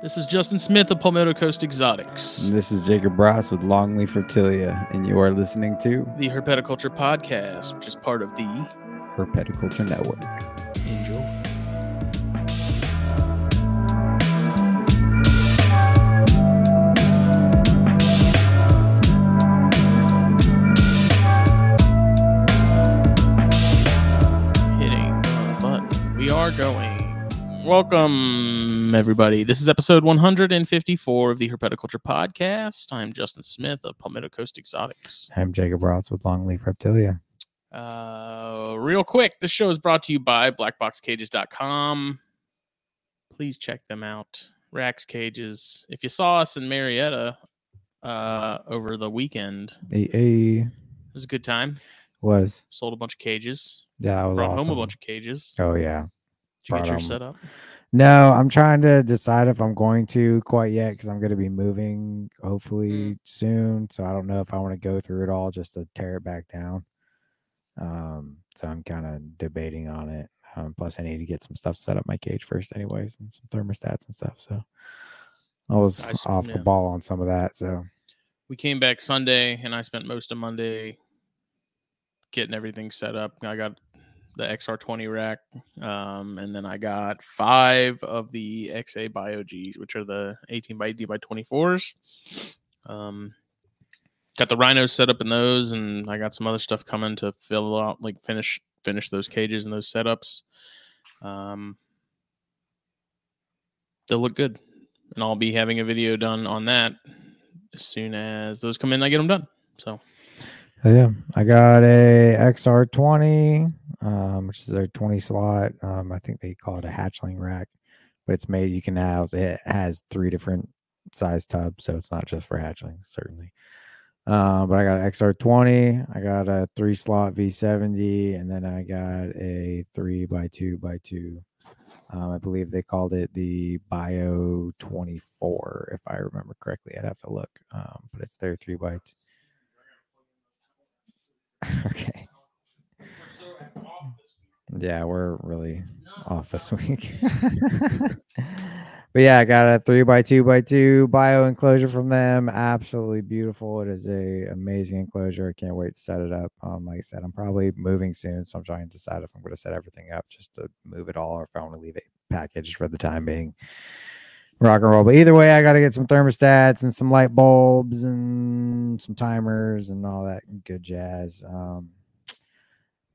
This is Justin Smith of Palmetto Coast Exotics, And this is Jacob Ross with Longleaf Reptilia, and you are listening to the Herpetoculture Podcast, which is part of the Herpetoculture Network. Enjoy. Hitting the button. We are going. Welcome, everybody. This is episode 154 of the Herpetoculture Podcast. I'm Justin Smith of Palmetto Coast Exotics. I'm Jacob Ross with Longleaf Reptilia. Uh, real quick, this show is brought to you by blackboxcages.com. Please check them out. Rax Cages. If you saw us in Marietta uh, over the weekend, Hey, hey, it was a good time. was Sold a bunch of cages. yeah, that was Brought awesome. home a bunch of cages. Oh yeah. Did you get your home- setup? No, I'm trying to decide if I'm going to quite yet because I'm going to be moving hopefully Mm. soon. So I don't know if I want to go through it all just to tear it back down. Um, so I'm kind of debating on it. Um, plus, I need to get some stuff set up my cage first, anyways, and some thermostats and stuff. So I was I off yeah. the ball on some of that. So We came back Sunday, and I spent most of Monday getting everything set up. I got the XR20 rack, um, and then I got five of the XA BioGs, which are the 18 by 18 by 24s. Um, got the rhinos set up in those, and I got some other stuff coming to fill out, like finish finish those cages and those setups. Um, they'll look good, and I'll be having a video done on that as soon as those come in. I get them done. So So, yeah, I got a XR20, um, which is their 20 slot. Um, I think they call it a hatchling rack, but it's made you can house. It has three different size tubs, so it's not just for hatchlings, certainly. Uh, but I got an XR20, I got a three slot V70, and then I got a three by two by two. Um, I believe they called it the Bio 24, if I remember correctly. I'd have to look, um, but it's their three by two. Okay. Yeah, we're really off this week. but yeah, I got a three by two by two bio enclosure from them. Absolutely beautiful. It is a amazing enclosure. I can't wait to set it up. Um, like I said, I'm probably moving soon, so I'm trying to decide if I'm going to set everything up just to move it all, or if I want to leave it packaged for the time being. Rock and roll. But either way, I got to get some thermostats and some light bulbs and some timers and all that good jazz. Um,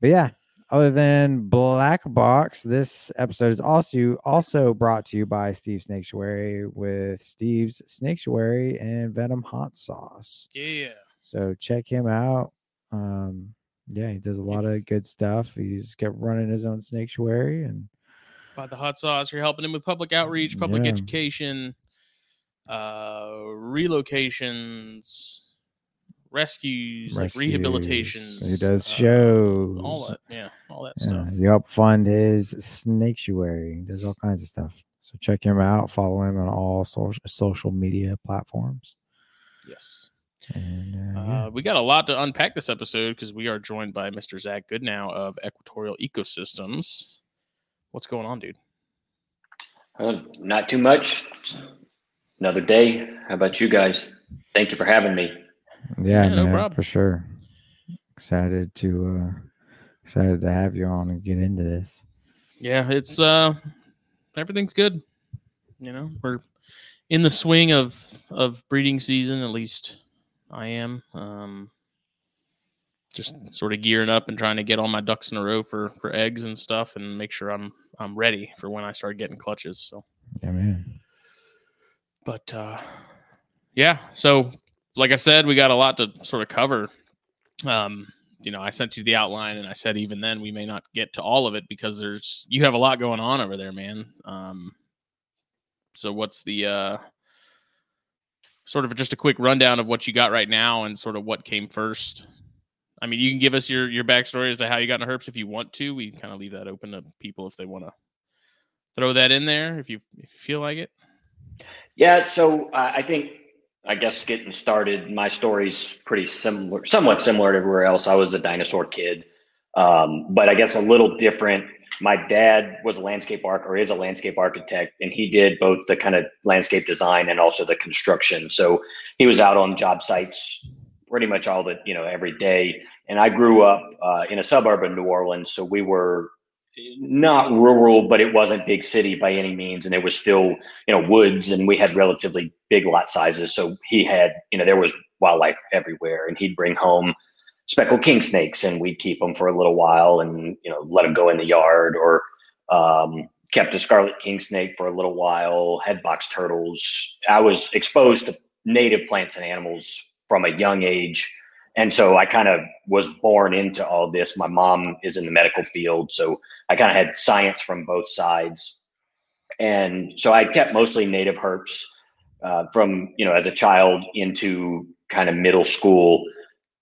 but yeah, other than Black Box, this episode is also also brought to you by Steve Snaketuary with Steve's Snaketuary and Venom Hot Sauce. yeah, So check him out. Um, yeah, he does a lot of good stuff. He's kept running his own Snaketuary and by the hot sauce, you're helping him with public outreach, public Yeah. education, uh, relocations, rescues, like rehabilitations. He does uh, shows. all that, yeah, all that Yeah, stuff. you help fund his Snaketuary. He does all kinds of stuff. So check him out. Follow him on all social social media platforms. Yes. And, uh, yeah. Uh, we got a lot to unpack this episode because we are joined by Mr. Zach Goodnow of Equatorial Ecosystems. What's going on, dude? Uh, not too much. Another day. How about you guys? Thank you for having me. Yeah, yeah, no man, problem. for sure. Excited to uh excited to have you on and get into this. Yeah, it's uh everything's good. You know, we're in the swing of of breeding season, at least I am. Um just sort of gearing up and trying to get all my ducks in a row for for eggs and stuff and make sure I'm I'm ready for when I start getting clutches. So Yeah, man. but uh yeah, so like I said, we got a lot to sort of cover. Um you know, I sent you the outline and I said even then we may not get to all of it because there's you have a lot going on over there, man. Um so what's the uh sort of just a quick rundown of what you got right now and sort of what came first? I mean, you can give us your your backstory as to how you got into herps if you want to. We kind of leave that open to people if they want to throw that in there if you if you feel like it. Yeah, so uh, I think, I guess getting started, my story's pretty similar, somewhat similar to everywhere else. I was a dinosaur kid, um, but I guess a little different. my dad was a landscape arch or is a landscape architect, and he did both the kind of landscape design and also the construction. So he was out on job sites pretty much all the you know every day. And I grew up uh, in a suburb of New Orleans, so we were not rural, but it wasn't big city by any means, and there was still you know woods, and we had relatively big lot sizes. So he had you know there was wildlife everywhere, and he'd bring home speckled king snakes, and we'd keep them for a little while, and you know let them go in the yard, or um, kept a scarlet king snake for a little while, had box turtles. I was exposed to native plants and animals from a young age. And so I kind of was born into all this. My mom is in the medical field. So I kind of had science from both sides. And so I kept mostly native herps uh, from, you know, as a child into kind of middle school.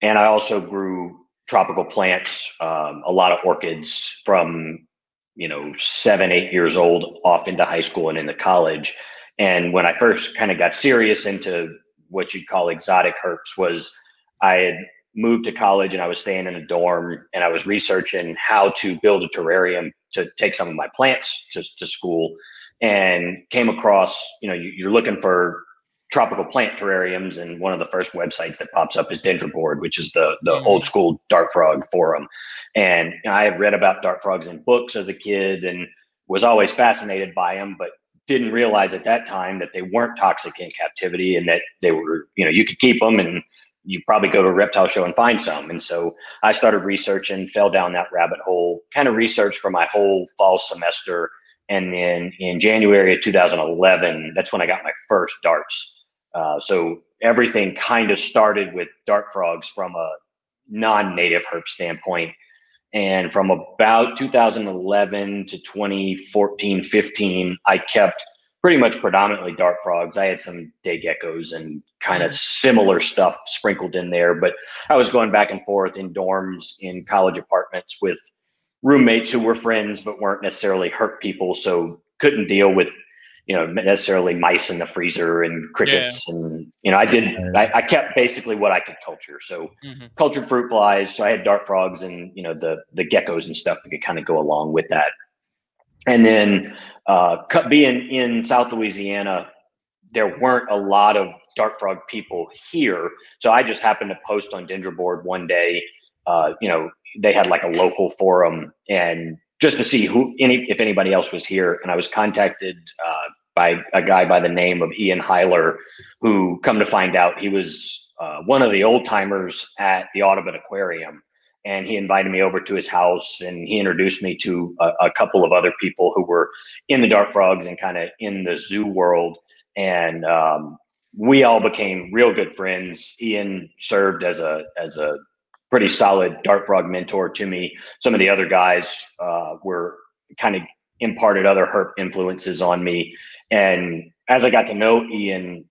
And I also grew tropical plants, um, a lot of orchids from, you know, seven, eight years old off into high school and into college. And when I first kind of got serious into what you'd call exotic herps was I had moved to college and I was staying in a dorm and I was researching how to build a terrarium to take some of my plants to, to school and came across, you know, you, are looking for tropical plant terrariums and one of the first websites that pops up is Dendroboard, which is the, the mm-hmm. old school dart frog forum. And I had read about dart frogs in books as a kid and was always fascinated by them, but didn't realize at that time that they weren't toxic in captivity and that they were, you know, you could keep them and you probably go to a reptile show and find some. And so I started researching, fell down that rabbit hole, kind of researched for my whole fall semester. And then in January of 2011, that's when I got my first darts. Uh, so everything kind of started with dart frogs from a non-native herp standpoint and from about 2011 to 2014, 15, I kept pretty much predominantly dart frogs. I had some day geckos and kind of mm-hmm. similar stuff sprinkled in there, but I was going back and forth in dorms in college apartments with roommates who were friends but weren't necessarily hurt people, so couldn't deal with you know necessarily mice in the freezer and crickets yeah. and you know i did I, I, kept basically what i could culture so mm-hmm. cultured fruit flies so i had dart frogs and you know the the geckos and stuff that could kind of go along with that and then uh, being in south louisiana there weren't a lot of dart frog people here so i just happened to post on Dendroboard one day uh, you know they had like a local forum and just to see who any if anybody else was here. And I was contacted uh, by a guy by the name of Ian Heiler, who come to find out he was uh, one of the old timers at the Audubon Aquarium. And he invited me over to his house and he introduced me to a, a couple of other people who were in the dart frogs and kind of in the zoo world. And um, we all became real good friends. Ian served as a as a pretty solid dart frog mentor to me. Some of the other guys uh, were kind of imparted other herp influences on me. And as I got to know Ian,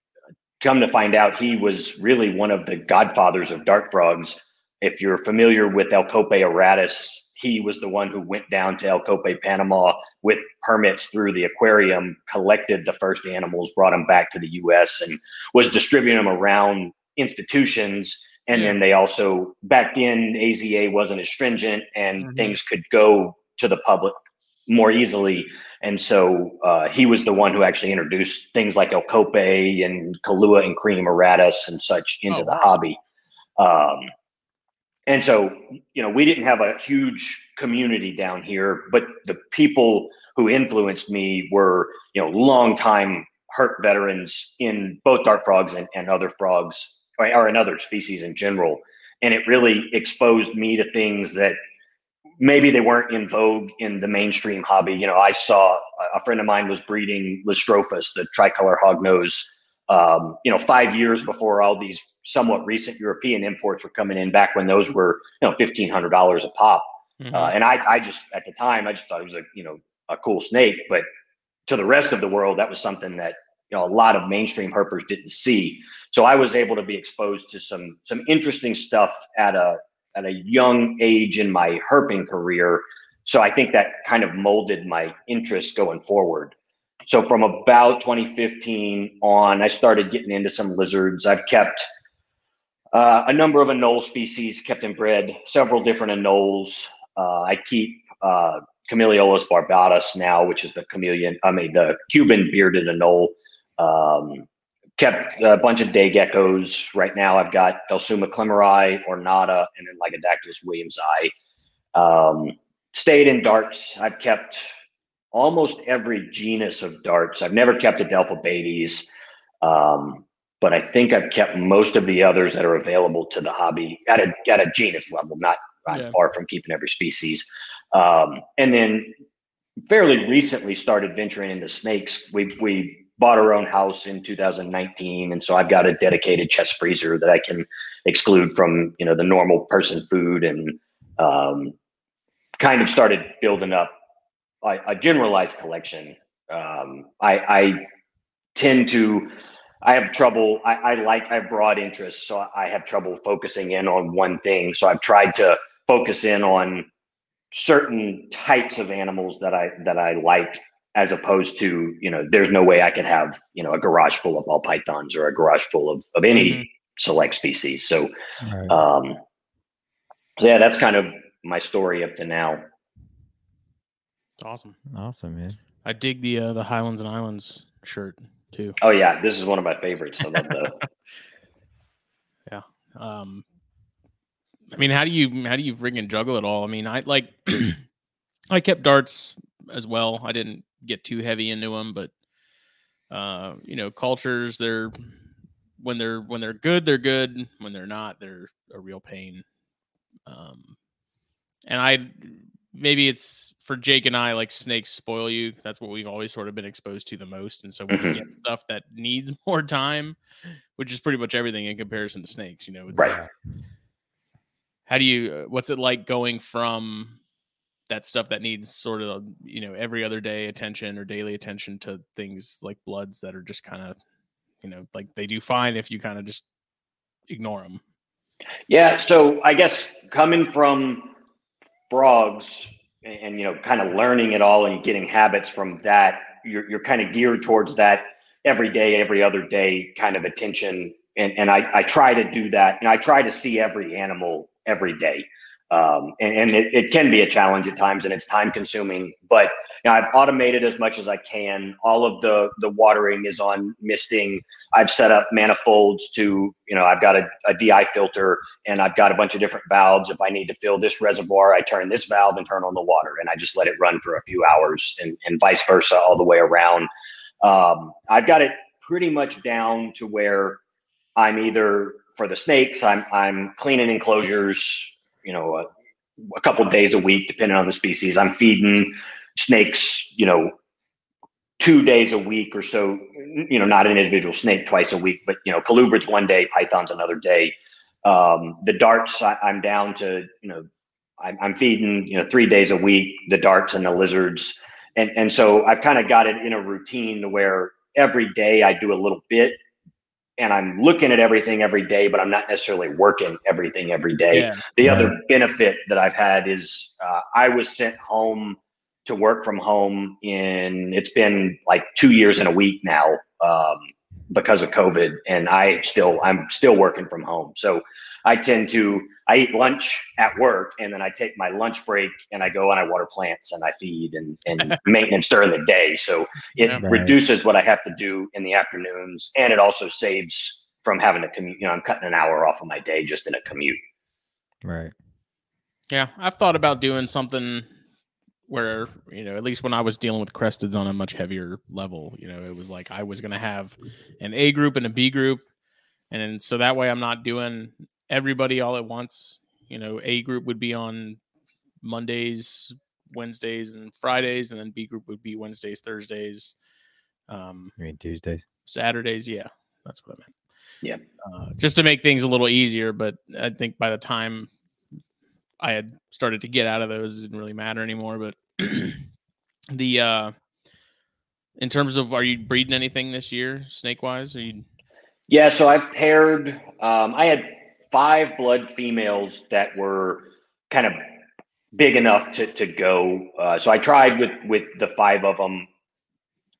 come to find out he was really one of the godfathers of dart frogs. If you're familiar with El Cope auratus, he was the one who went down to El Cope, Panama with permits through the aquarium, collected the first animals, brought them back to the US, and was distributing them around institutions and yeah. then they also back then AZA wasn't as stringent and mm-hmm. things could go to the public more easily. And so uh, he was the one who actually introduced things like El Cope and Kalua and Cream auratus and such into oh, the hobby. Um, and so, you know, we didn't have a huge community down here, but the people who influenced me were, you know, longtime hurt veterans in both dart frogs and, and other frogs or another species in general. And it really exposed me to things that maybe they weren't in vogue in the mainstream hobby. You know, I saw a friend of mine was breeding Lystrophis, the tricolor hognose, um, you know, five years before all these somewhat recent European imports were coming in back when those were, you know, $1,500 a pop. Mm-hmm. Uh, and I, I just, at the time, I just thought it was a, you know, a cool snake, but to the rest of the world, that was something that, you know, a lot of mainstream herpers didn't see. So I was able to be exposed to some some interesting stuff at a at a young age in my herping career. So I think that kind of molded my interest going forward. So from about 2015 on, I started getting into some lizards. I've kept uh, a number of anole species kept and bred, several different anoles. Uh, I keep uh, Chamaeleolis barbatus now, which is the chameleon, I mean, the Cuban bearded anole. Um, kept a bunch of day geckos. Right now, I've got Phelsuma klemmeri, Ornata, and then Lygodactylus williamsi. Um, stayed in darts. I've kept almost every genus of darts. I've never kept Adelphobates, um, but I think I've kept most of the others that are available to the hobby at a at a genus level, not, not yeah. far from keeping every species. Um, and then fairly recently started venturing into snakes. We we bought our own house in 2019, and so I've got a dedicated chest freezer that I can exclude from you know the normal person food and um, kind of started building up a, a generalized collection. Um, I, I, tend to, I have trouble. I, I like, I have broad interests, so I have trouble focusing in on one thing. So I've tried to focus in on certain types of animals that I that I like, as opposed to you know, there's no way I could have you know a garage full of ball pythons or a garage full of of any mm-hmm. select species. So, right. um, yeah, that's kind of my story up to now. Awesome. Awesome, man. I dig the uh, the Highlands and Islands shirt too. Oh yeah, this is one of my favorites. I love the. yeah. Um. I mean, how do you how do you ring and juggle it all? I mean, I like I kept darts as well. I didn't get too heavy into them, but uh, you know, cultures they're when they're when they're good, they're good. When they're not, they're a real pain. Um, and I maybe it's for Jake and I, like snakes spoil you. That's what we've always sort of been exposed to the most. And so when mm-hmm. get stuff that needs more time, which is pretty much everything in comparison to snakes, you know, right. How do you, uh, what's it like going from that stuff that needs sort of, you know, every other day attention or daily attention to things like bloods that are just kind of, you know, like they do fine if you kind of just ignore them? Yeah. So I guess coming from, frogs and, you know kind of learning it all and getting habits from that you're, you're kind of geared towards that every day every other day kind of attention. And, and I, I try to do that and i try to see every animal every day um, and, and it, it, can be a challenge at times and it's time consuming but you know, i've automated as much as i can. All of the the watering is on misting. I've set up manifolds to you know i've got a, a di filter and i've got a bunch of different valves. If i need to fill this reservoir i turn this valve and turn on the water and i just let it run for a few hours and, and vice versa all the way around. Um, i've got it pretty much down to where i'm either for the snakes i'm i'm cleaning enclosures you know, a, a couple days a week, depending on the species. I'm feeding snakes, you know, two days a week or so. You know, not an individual snake twice a week, but you know, colubrids one day, pythons another day. Um, the darts, I, am down to you know, I'm, I'm feeding you know three days a week the darts and the lizards, and and so I've kind of got it in a routine where every day I do a little bit and I'm looking at everything every day, but I'm not necessarily working everything every day. Yeah. The yeah. other benefit that I've had is uh, I was sent home to work from home in it's been like two years and a week now um, because of COVID, and I still I'm still working from home. So I tend to I eat lunch at work and then I take my lunch break and I go and I water plants and I feed and, and maintenance during the day. So it yeah, right. reduces what I have to do in the afternoons and it also saves from having to commute. You know, I'm cutting an hour off of my day just in a commute. Right. Yeah. I've thought about doing something where, you know, at least when I was dealing with cresteds on a much heavier level, you know, it was like I was going to have an A group and a B group. And so that way I'm not doing everybody all at once. You know, A group would be on Mondays, Wednesdays, and Fridays, and then B group would be Wednesdays, Thursdays. Um, I mean Tuesdays, Saturdays. Yeah, that's what I meant. Yeah, uh, just to make things a little easier. But I think by the time I had started to get out of those, it didn't really matter anymore. But the uh, in terms of, are you breeding anything this year, snake wise? Are you? Yeah, so I've paired. Um, I had five blood females that were kind of big enough to to go. Uh, so I tried with with the five of them.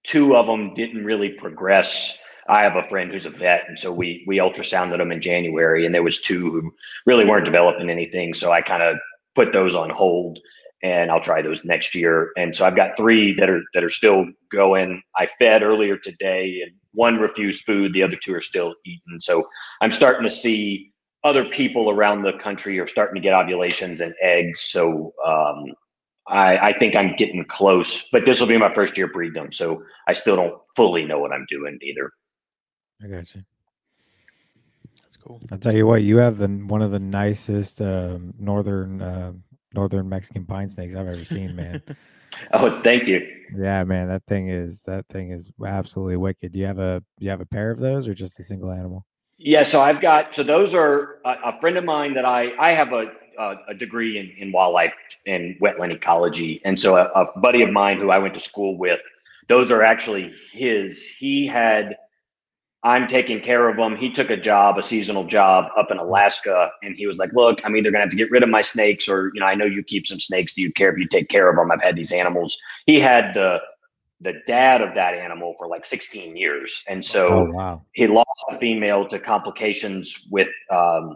Two of them didn't really progress. I have a friend who's a vet, and so we we ultrasounded them in January, and there was two who really weren't developing anything. So I kind of put those on hold. and I'll try those next year. And so I've got three that are that are still going. I fed earlier today, and one refused food. The other two are still eating. So I'm starting to see other people around the country are starting to get ovulations and eggs. So um, I, I, think I'm getting close. But this will be my first year breeding them, so I still don't fully know what I'm doing either. I got you. That's cool. I'll tell you what, you have the one of the nicest uh, northern. Uh, northern Mexican pine snakes I've ever seen, man. oh, thank you. Yeah, man, that thing is that thing is absolutely wicked. Do you have a do you have a pair of those or just a single animal? Yeah, so I've got so those are a, a friend of mine that I I have a a, degree in, in wildlife and wetland ecology, and so a, a buddy of mine who I went to school with, those are actually his. He had I'm taking care of them. He took a job, a seasonal job up in Alaska, and he was like, "Look, I'm either gonna have to get rid of my snakes, or you know, I know you keep some snakes. Do you care if you take care of them? I've had these animals." He had the the dad of that animal for like 16 years, and so oh, wow. he lost the female to complications with. Um,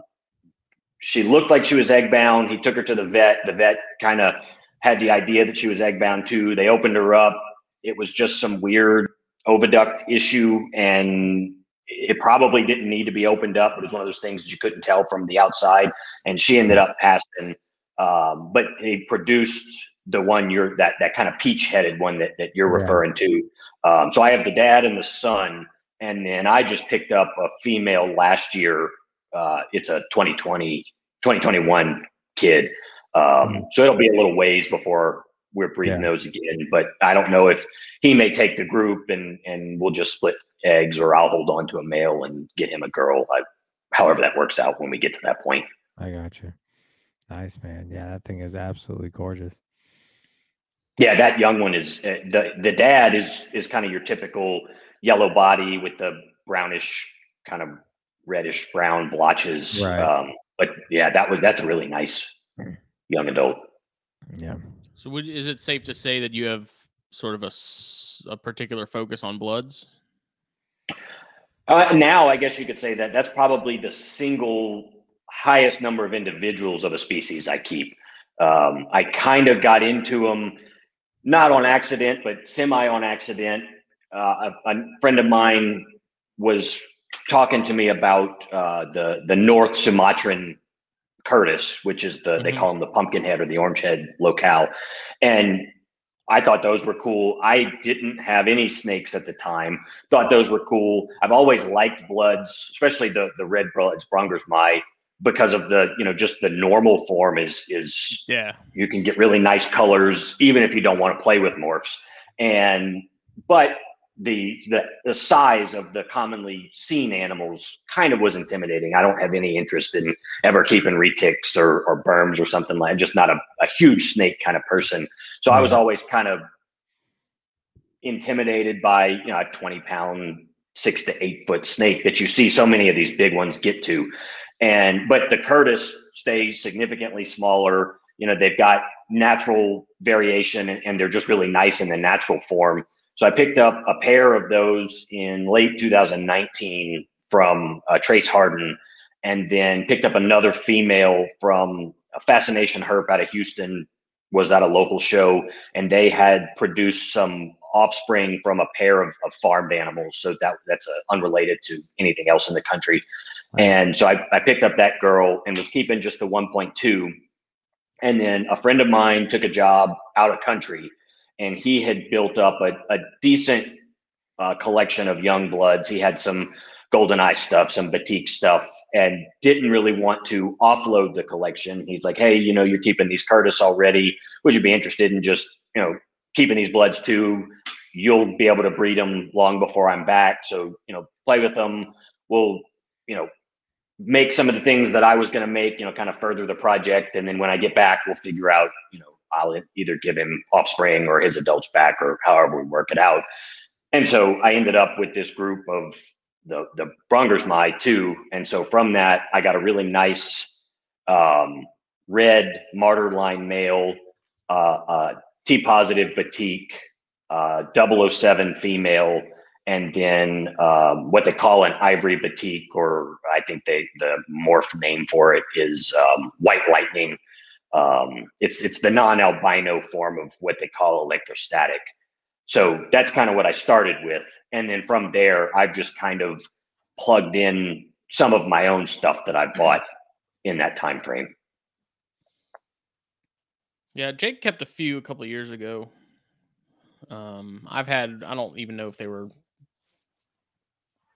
she looked like she was egg bound. He took her to the vet. The vet kind of had the idea that she was egg bound too. They opened her up. It was just some weird oviduct issue and it probably didn't need to be opened up, but it was one of those things that you couldn't tell from the outside. And she ended up passing. Um, but he produced the one you're that that kind of peach headed one that, that you're referring to. Um, so I have the dad and the son, and then I just picked up a female last year. Uh, it's a 2020, 2021 kid. Um, mm-hmm. so it'll be a little ways before we're breeding yeah. those again. But I don't know if he may take the group and and we'll just split eggs, or I'll hold on to a male and get him a girl. I, however that works out when we get to that point. I got you. Nice man. Yeah, that thing is absolutely gorgeous. Yeah, that young one is uh, the the dad is is kind of your typical yellow body with the brownish kind of reddish brown blotches. Right. Um, but yeah, that was that's a really nice hmm. young adult. Yeah. So, would, is it safe to say that you have sort of a, a particular focus on bloods? Uh, now, I guess you could say that that's probably the single highest number of individuals of a species I keep. Um, I kind of got into them not on accident, but semi on accident. Uh, a, a, friend of mine was talking to me about uh, the the North Sumatran Curtus, which is the mm-hmm. they call them the pumpkin head or the orange head locale. And I thought those were cool. I didn't have any snakes at the time. Thought those were cool. I've always liked bloods, especially the the red bloods, Brongersmai because of the you know just the normal form is is yeah you can get really nice colors even if you don't want to play with morphs and but the, the the size of the commonly seen animals kind of was intimidating. I don't have any interest in ever keeping retics or, or berms or something like. I'm just not a, a huge snake kind of person. So I was always kind of intimidated by you know a 20 pound six to eight foot snake that you see so many of these big ones get to and but the Curtus stays significantly smaller you know they've got natural variation and, and they're just really nice in the natural form so I picked up a pair of those in late 2019 from uh, Trace Harden, and then picked up another female from Fascination Herp out of Houston. Was at a local show, and they had produced some offspring from a pair of, of farmed animals. So that that's uh, unrelated to anything else in the country. And so I, I picked up that girl and was keeping just the 1.2. And then a friend of mine took a job out of country and he had built up a, a decent uh, collection of young bloods. He had some golden eye stuff, some batik stuff, and didn't really want to offload the collection. He's like, "Hey, you know, you're keeping these Curtus already. Would you be interested in just, you know, keeping these bloods too? You'll be able to breed them long before I'm back. So, you know, play with them. We'll, you know, make some of the things that I was going to make, you know, kind of further the project, and then when I get back, we'll figure out, you know, I'll either give him offspring or his adults back or however we work it out. And so I ended up with this group of the the Brongersmai too. And so from that, I got a really nice um, red martyr line male, uh, uh, T positive batik, uh, 007 female, and then um, what they call an ivory batik, or I think they the morph name for it is um, white lightning Um, it's it's the non-albino form of what they call electrostatic. So that's kind of what I started with, and then from there, I've just kind of plugged in some of my own stuff that I bought in that time frame. Yeah, Jake kept a few a couple of years ago. Um, I've had I don't even know if they were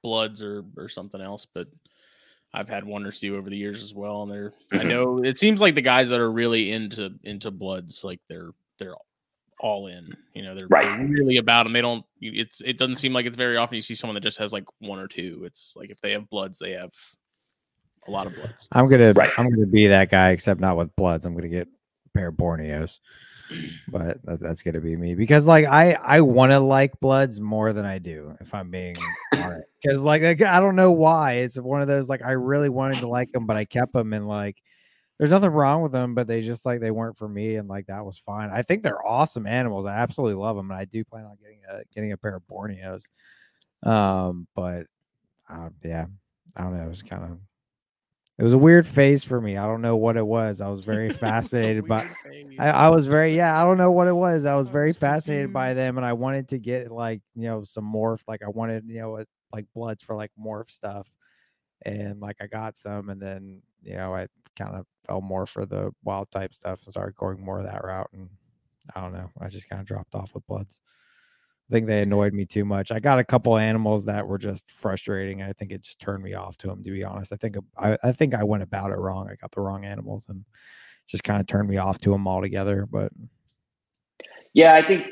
bloods or or something else, but I've had one or two over the years as well. And they're mm-hmm. I know it seems like the guys that are really into into bloods, like they're they're all in. You know, they're, right. they're really about them. They don't. It's it doesn't seem like it's very often you see someone that just has like one or two. It's like if they have bloods, they have a lot of bloods. I'm gonna right. I'm gonna be that guy, except not with bloods. I'm gonna get a pair of Borneos but that, that's gonna be me because like I I want to like Bloods more than I do if I'm being honest. Because like, like I don't know why it's one of those like I really wanted to like them but I kept them and like there's nothing wrong with them but they just like they weren't for me and like that was fine. I think they're awesome animals I absolutely love them and I do plan on getting a getting a pair of Borneos. Um but uh, yeah I don't know it was kind of it was a weird phase for me. I don't know what it was. I was very fascinated by. I, I, was very yeah. I don't know what it was. I was very fascinated by them, and I wanted to get like you know some morph. Like I wanted you know like bloods for like morph stuff, and like I got some, and then you know I kind of fell more for the wild type stuff and started going more of that route. And I don't know. I just kind of dropped off with bloods. I think they annoyed me too much. I got a couple animals that were just frustrating. I think it just turned me off to them. To be honest, I think I, I think I went about it wrong. I got the wrong animals and just kind of turned me off to them altogether. But yeah, I think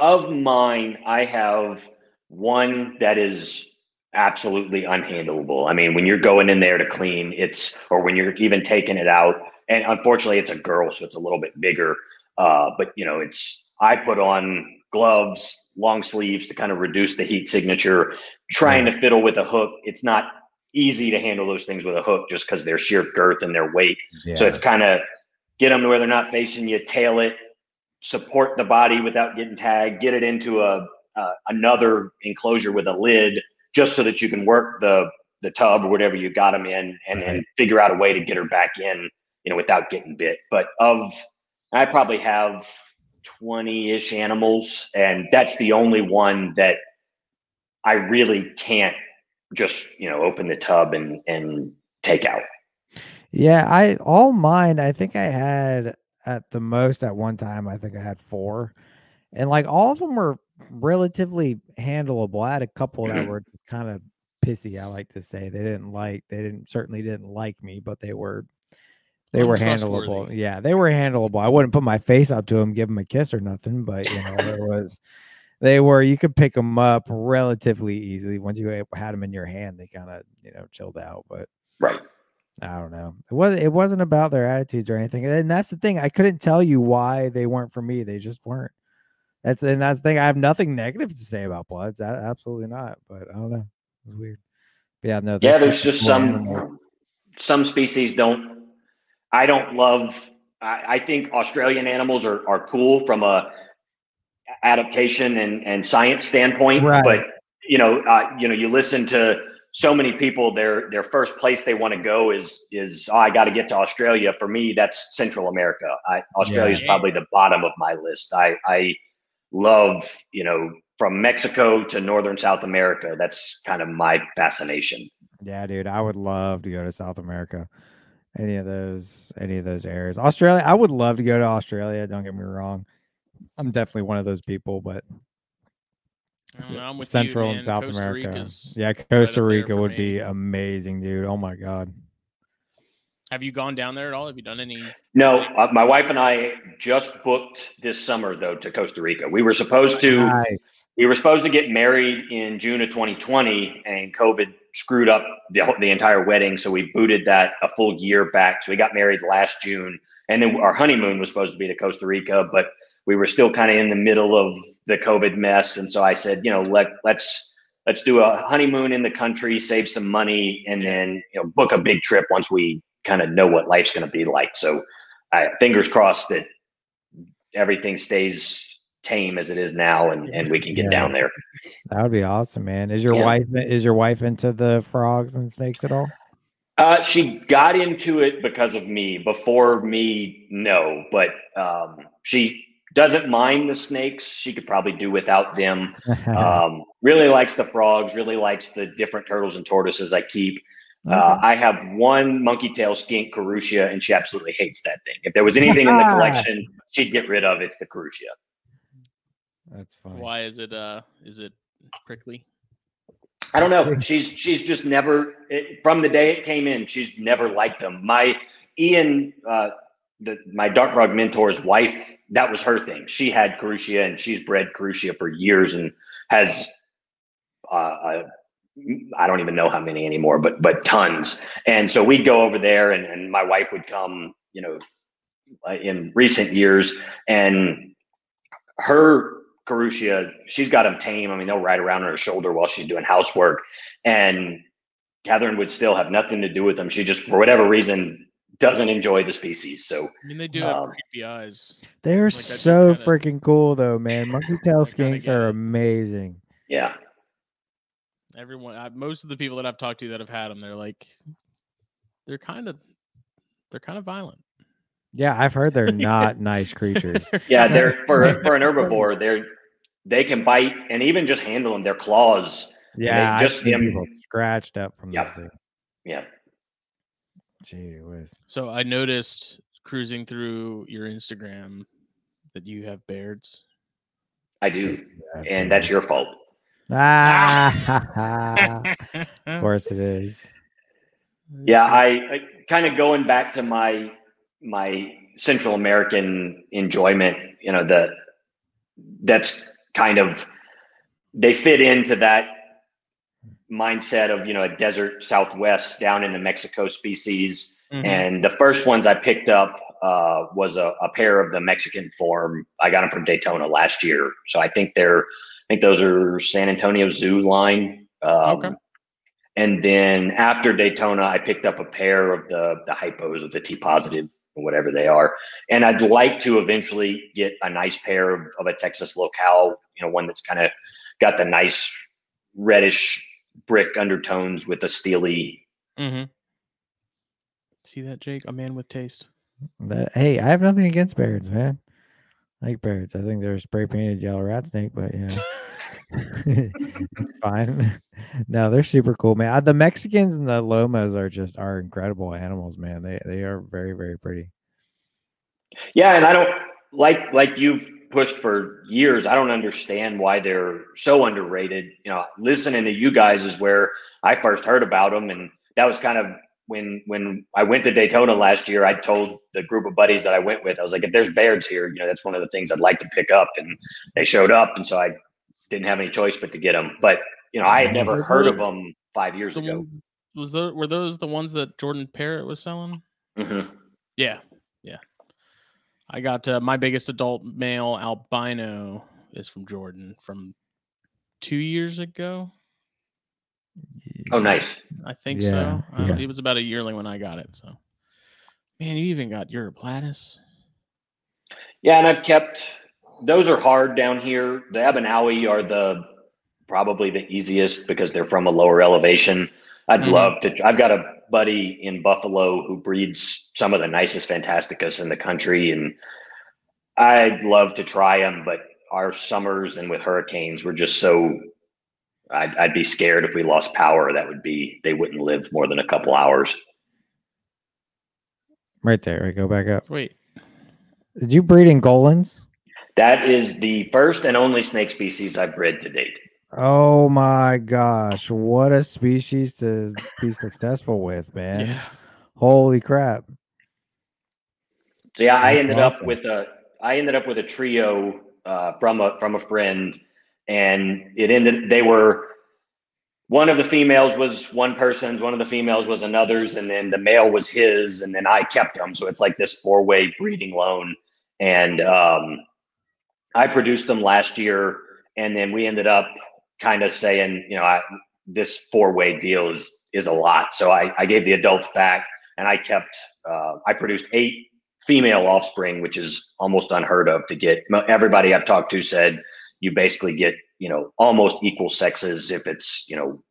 of mine, I have one that is absolutely unhandleable. I mean, when you're going in there to clean, it's or when you're even taking it out, and unfortunately, it's a girl, so it's a little bit bigger. Uh, but you know, it's I put on gloves, long sleeves to kind of reduce the heat signature. Trying to fiddle with a hook, it's not easy to handle those things with a hook just because their sheer girth and their weight. Yeah. So it's kind of get them to where they're not facing you, tail it, support the body without getting tagged, get it into a uh, another enclosure with a lid, just so that you can work the the tub or whatever you got them in, and right. and figure out a way to get her back in, you know, without getting bit. But of I probably have 20 ish animals. And that's the only one that I really can't just, you know, open the tub and, and take out. Yeah. I, all mine, I think I had at the most at one time, I think I had four. And like all of them were relatively handleable. I had a couple that mm-hmm. were kind of pissy, I like to say. They didn't like, they didn't certainly didn't like me, but they were they were handleable. Yeah, they were handleable. I wouldn't put my face up to them, give them a kiss or nothing, but you know, it was they were you could pick them up relatively easily once you had them in your hand. They kind of you know chilled out, but right. I don't know. It was it wasn't about their attitudes or anything, and that's the thing. I couldn't tell you why they weren't for me. They just weren't. That's and that's the thing. I have nothing negative to say about Bloods. Absolutely not. But I don't know. It was weird. But yeah, no. Yeah, there's just some animals. some species don't I don't love. I, I think Australian animals are are cool from a adaptation and and science standpoint, right. but you know, uh, you know, you listen to so many people their their first place they want to go is is oh, I got to get to Australia. For me, that's Central America. Australia is yeah. probably the bottom of my list. I I love you know from Mexico to northern South America. That's kind of my fascination. Yeah, dude, I would love to go to South America any of those any of those areas. Australia, I would love to go to Australia. Don't get me wrong. I'm definitely one of those people, but know, Central you, and South Costa America. Rica's yeah, Costa right Rica would me. be amazing, dude. Oh my god. Have you gone down there at all? Have you done any? No, uh, my wife and I just booked this summer though to Costa Rica. We were supposed to nice. we were supposed to get married in June of 2020 and COVID screwed up the, the entire wedding. So we booted that a full year back. So we got married last June. And then our honeymoon was supposed to be to Costa Rica, but we were still kind of in the middle of the COVID mess. And so I said, you know, let, let's, let's do a honeymoon in the country, save some money, and then, you know, book a big trip once we kind of know what life's going to be like. So I fingers crossed that everything stays tame as it is now and and we can get yeah. down there that would be awesome man is your yeah. wife is your wife into the frogs and snakes at all Uh, she got into it because of me. Before me, no, but um, she doesn't mind the snakes. She could probably do without them. Um, really likes the frogs. Really likes the different turtles and tortoises I keep. Uh, I have one monkey tail skink Corucia, and she absolutely hates that thing. If there was anything in the collection she'd get rid of, it's the Corucia. That's funny. Why is it? Uh, is it prickly? I don't know. She's she's just never it, from the day it came in. She's never liked them. My Ian, uh, the, my Dart Frog mentor's wife, that was her thing. She had Corucia, and she's bred Corucia for years, and has uh, uh, I don't even know how many anymore, but but tons. And so we'd go over there, and, and my wife would come, you know, uh, in recent years, and her Corucia, she's got them tame. I mean, they'll ride around on her shoulder while she's doing housework, and Catherine would still have nothing to do with them. She just, for whatever reason, doesn't enjoy the species. So I mean, they do have Um, creepy eyes. They're Like, so kinda- freaking cool, though, man. Monkey tail I skinks are amazing. yeah, Everyone, I, most of the people that I've talked to that have had them, they're like, they're kind of, they're kind of violent. Yeah, I've heard they're not nice creatures. yeah, they're for for an herbivore, they're they can bite and even just handle them. Their claws. Yeah, they just them- people scratched up from Yep. those things. Yeah, Gee whiz. So I noticed cruising through your Instagram that you have Bairds. I do, Yeah, and that's your fault. Ah, of course it is. Yeah, I, I kind of going back to my my Central American enjoyment. You know, the that's kind of they fit into that mindset of you know a desert Southwest down in the Mexico species. Mhm. And the first ones I picked up uh, was a, a pair of the Mexican form. I got them from Daytona last year, so I think they're I think those are San Antonio Zoo line. Um, Okay. And then after Daytona, I picked up a pair of the the hypos of the T positive whatever they are. And I'd like to eventually get a nice pair of, of a Texas locale, you know, one that's kind of got the nice reddish brick undertones with a steely. Mm-hmm. See that, Jake? A man with taste. That, hey, I have nothing against bears, man. I like bears. I think they're spray painted yellow rat snake, but you know, it's fine. No, they're super cool, man. The Mexicans and the Lomas are just are incredible animals, man. They they are very very pretty. Yeah, and I don't like like you've pushed for years. I don't understand why they're so underrated. You know, listening to you guys is where I first heard about them, and that was kind of when when I went to Daytona last year. I told the group of buddies that I went with, I was like, if there's Bairds here, you know, that's one of the things I'd like to pick up, and they showed up, and so I didn't have any choice but to get them. But you know, I had never heard of them five years ago. was those were those the ones that Jordan Parrott was selling? hmm Yeah, yeah. I got uh, my biggest adult male albino is from Jordan from two years ago. Oh, nice. I think Yeah, so. Uh, yeah. It was about a yearling when I got it. So, man, you even got your platis. Yeah, and I've kept those are hard down here. The ebenaui are the probably the easiest because they're from a lower elevation. I'd Mhm. love to. I've got a buddy in Buffalo who breeds some of the nicest phantasticus in the country, and I'd love to try them. But our summers and with hurricanes, we're just so. I'd, I'd be scared if we lost power. That would be they wouldn't live more than a couple hours. Right there. Right, go back up. Wait, Did you breed in Golans? That is the first and only snake species I've bred to date. Oh my gosh, what a species to be successful with, man. yeah, Holy crap. So yeah, I That's ended up with a I ended up with a trio uh, from a from a friend, and it ended. They were one of the females was one person's, one of the females was another's, and then the male was his, and then I kept them. So it's like this four way breeding loan, and um, I produced them last year, and then we ended up kind of saying, you know, I, this four way deal is is a lot. So I, I gave the adults back, and I kept. Uh, I produced eight female offspring, which is almost unheard of to get. Everybody I've talked to said you basically get, you know, almost equal sexes if it's, you know,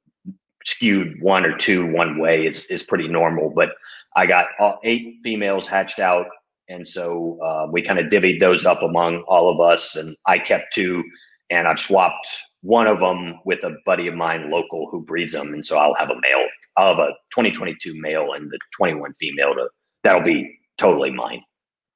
skewed one or two one way is is pretty normal. But I got all, eight females hatched out, and so uh, we kind of divvied those up among all of us, and I kept two, and I've swapped one of them with a buddy of mine local who breeds them, and so I'll have a male. I'll have a 2022 male and the 21 female. To that'll be totally mine.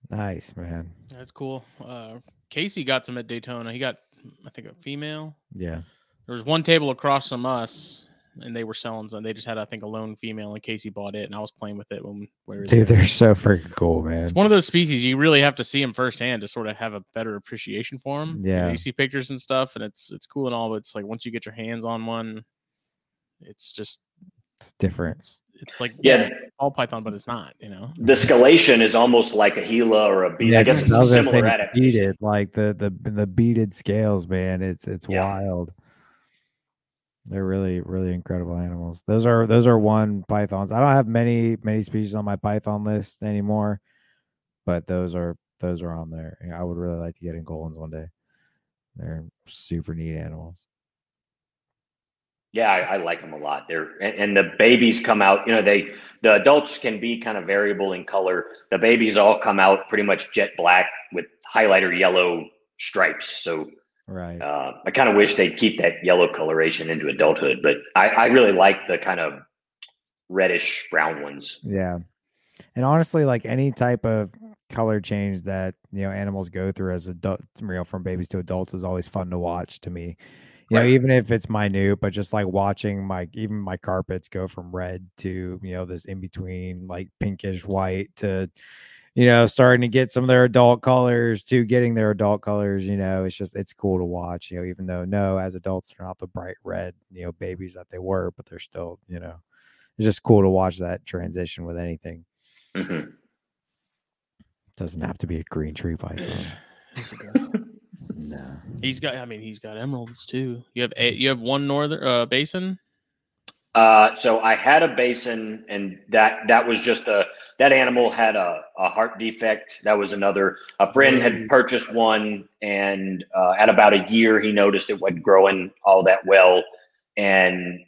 Nice man. That's cool. Uh, Casey got some at Daytona. He got, I think, a female. Yeah. There was one table across from us, and they were selling some. They just had, I think, a lone female, and Casey bought it, and I was playing with it when we were Dude, there. they're so freaking cool, man. It's one of those species you really have to see them firsthand to sort of have a better appreciation for them. Yeah. you see pictures and stuff, and it's it's cool and all, but it's like once you get your hands on one, it's just It's different. it's, it's like Yeah. all python, but it's not. You know, The scalation is almost like a Gila or a bead. I guess it's a I gonna similar adaptation. beaded, like the the the beaded scales, man. It's it's Yeah. wild. They're really really incredible animals. Those are those are one pythons. I don't have many many species on my python list anymore, but those are those are on there. I would really like to get in Goldens one day. They're super neat animals. Yeah, I, I like them a lot. They're and, and the babies come out. You know, they the adults can be kind of variable in color. The babies all come out pretty much jet black with highlighter yellow stripes. So Right. uh, I kind of wish they'd keep that yellow coloration into adulthood. But I, I really like the kind of reddish brown ones. Yeah. And honestly, like any type of color change that you know animals go through as adult, you know, from babies to adults is always fun to watch to me. You know, even if it's minute, but just like watching my even my carpets go from red to you know this in between like pinkish white to you know starting to get some of their adult colors to getting their adult colors. You know, it's just it's cool to watch. You know, even though no, as adults they're not the bright red you know babies that they were, but they're still you know it's just cool to watch that transition with anything. hmm Doesn't have to be a green tree python. Yes, it no. he's got. I mean, he's got emeralds too. You have a, you have one northern uh, basin. Uh, so I had a basin, and that that was just a that animal had a, a heart defect. That was another. A friend had purchased one, and uh, at about a year, he noticed it wasn't growing all that well. And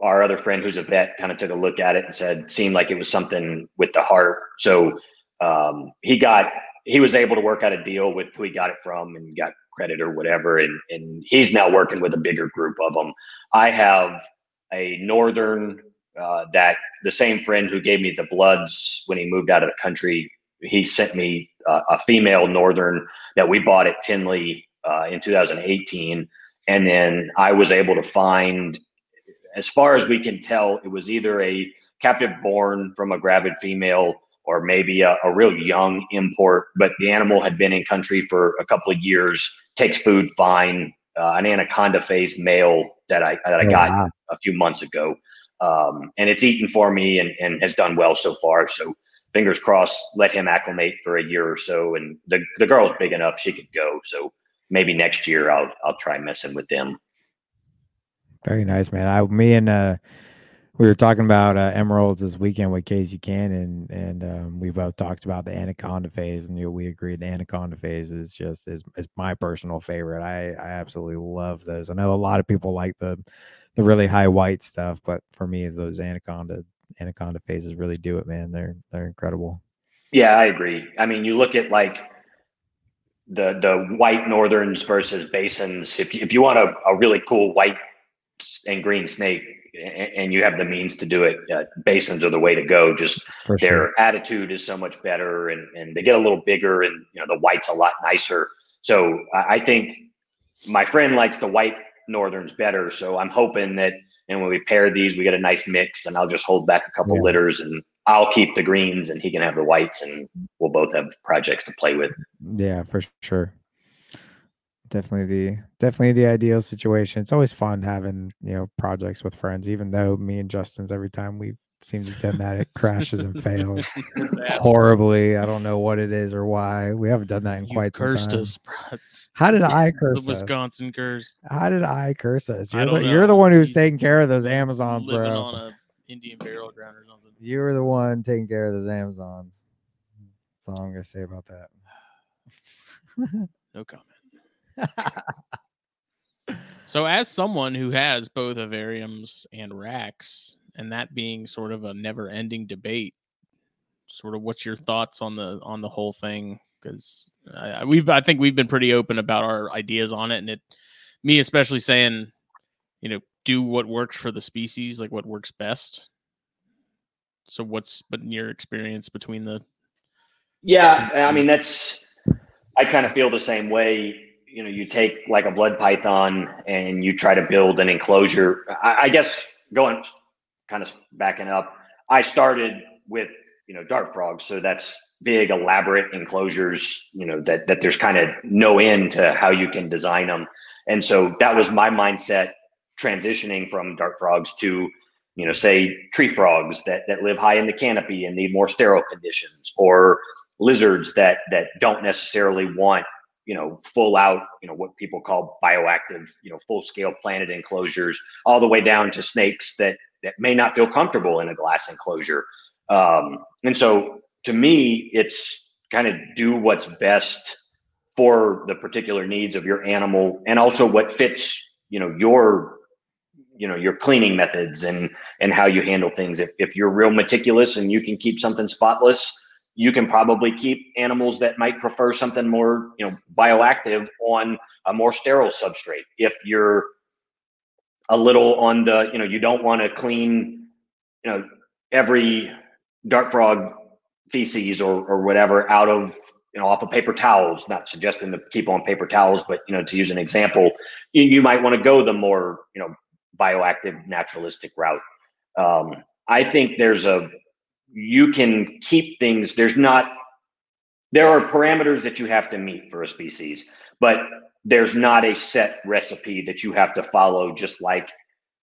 our other friend, who's a vet, kind of took a look at it and said, seemed like it was something with the heart. So um, he got he was able to work out a deal with who he got it from and got credit or whatever. And and he's now working with a bigger group of them. I have a northern uh, that the same friend who gave me the bloods when he moved out of the country he sent me uh, a female northern that we bought at tinley uh, in 2018 and then i was able to find as far as we can tell it was either a captive born from a gravid female or maybe a, a real young import but the animal had been in country for a couple of years takes food fine uh, an anaconda phase male that i that i Oh, got wow. a few months ago. Um, and it's eaten for me and, and has done well so far. So fingers crossed, let him acclimate for a year or so. And the, the girl's big enough, she could go. So maybe next year I'll, I'll try messing with them. Very nice, man. I me and uh we were talking about uh, emeralds this weekend with Casey Cannon, and um, we both talked about the anaconda phase, and you know, we agreed the anaconda phase is just is is my personal favorite. I I absolutely love those. I know a lot of people like the the really high white stuff, but for me, those anaconda anaconda phases really do it, man. They're they're incredible. Yeah, I agree. I mean, you look at like the the white northerns versus basins. If you, if you want a, a really cool white and green snake, and you have the means to do it, uh, basins are the way to go. Just their attitude is so much better and, and they get a little bigger and you know the white's a lot nicer so I, I think my friend likes the white northerns better so i'm hoping that and when we pair these we get a nice mix and i'll just hold back a couple Yeah. litters and i'll keep the greens and he can have the whites and we'll both have projects to play with Yeah, for sure. Definitely the definitely the ideal situation. It's always fun having, you know, projects with friends, even though me and Justin's every time we seem to have done that, it crashes and fails horribly. I don't know what it is or why. We haven't done that in You've quite some cursed time. us, bro. How did I the curse us? Wisconsin curse. How did I curse us? You're the, you're the one who's You- taking care of those Amazons, living bro. on a Indian burial ground or something. You were the one taking care of those Amazons. That's all I'm gonna say about that. No comment. So, as someone who has both vivariums and racks, and that being sort of a never-ending debate, sort of what's your thoughts on the on the whole thing? Because we've I think we've been pretty open about our ideas on it, and it me especially saying, you know, do what works for the species, like what works best. So, what's been your experience between the? Yeah, I mean that's I kind of feel the same way you know you take like a blood python and you try to build an enclosure. I, I, guess going kind of backing up i started with you know dart frogs. So that's big elaborate enclosures you know that that there's kind of no end to how you can design them. And so that was my mindset transitioning from dart frogs to you know say tree frogs that that live high in the canopy and need more sterile conditions or lizards that that don't necessarily want you know, full out, you know, what people call bioactive, you know, full scale planted enclosures, all the way down to snakes that that may not feel comfortable in a glass enclosure. Um, and so, to me, it's kind of do what's best for the particular needs of your animal, and also what fits, you know, your you know your cleaning methods and and how you handle things if, if you're real meticulous and you can keep something spotless you can probably keep animals that might prefer something more, you know, bioactive on a more sterile substrate. If you're a little on the, you know, you don't want to clean, you know, every dart frog feces or or whatever out of you know off of paper towels not suggesting to keep on paper towels but you know to use an example you, you might want to go the more you know bioactive naturalistic route um, i think there's a you can keep things. There's not there are parameters that you have to meet for a species but there's not a set recipe that you have to follow just like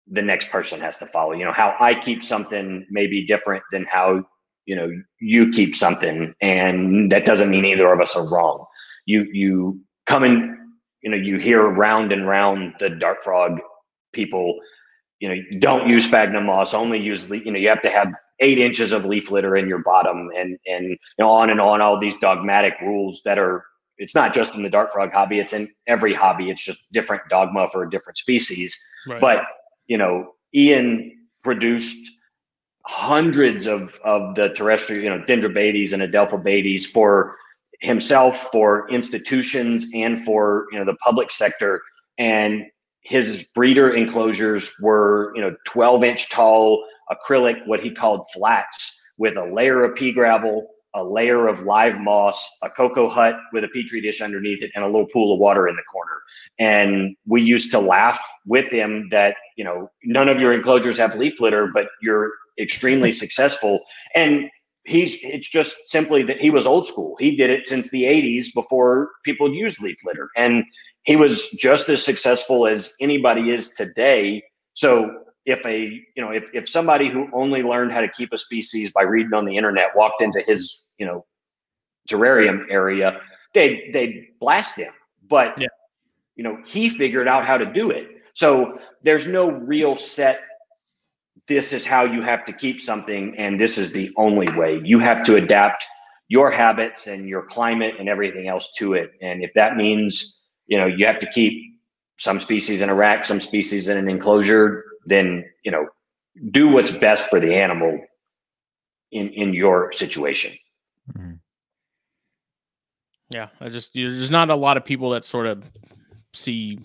the next person has to follow. You know how i keep something may be different than how you know you keep something and that doesn't mean either of us are wrong. You you come in you know you hear round and round the dart frog people you know don't use sphagnum moss only use you know you have to have eight inches of leaf litter in your bottom and and you know on and on all these dogmatic rules that are it's not just in the dart frog hobby it's in every hobby it's just different dogma for a different species right. but you know ian produced hundreds of of the terrestrial you know dendrobates and adelphobates for himself for institutions and for you know the public sector and his breeder enclosures were you know 12 inch tall acrylic, what he called flats, with a layer of pea gravel, a layer of live moss, a cocoa hut with a petri dish underneath it, and a little pool of water in the corner. And we used to laugh with him that, you know, none of your enclosures have leaf litter, but you're extremely successful. And he's it's just simply that he was old school. He did it since the 80s before people used leaf litter. And he was just as successful as anybody is today. So if a you know if, if somebody who only learned how to keep a species by reading on the internet walked into his you know terrarium area they they'd blast him but yeah. you know he figured out how to do it so there's no real set this is how you have to keep something and this is the only way you have to adapt your habits and your climate and everything else to it and if that means you know you have to keep some species in a rack some species in an enclosure then you know do what's best for the animal in in your situation. Mm-hmm. Yeah, I just there's not a lot of people that sort of see,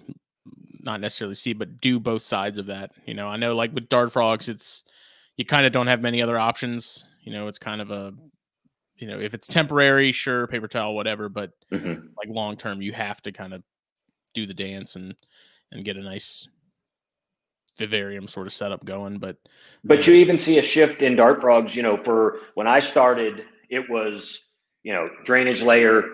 not necessarily see, but do both sides of that. You know, I know like with dart frogs, it's you kind of don't have many other options. You know, it's kind of a you know if it's temporary, sure, paper towel, whatever, but mm-hmm. like long term, you have to kind of do the dance and and get a nice vivarium sort of setup going. But but you even see a shift in dart frogs. You know, for when I started, it was you know drainage layer,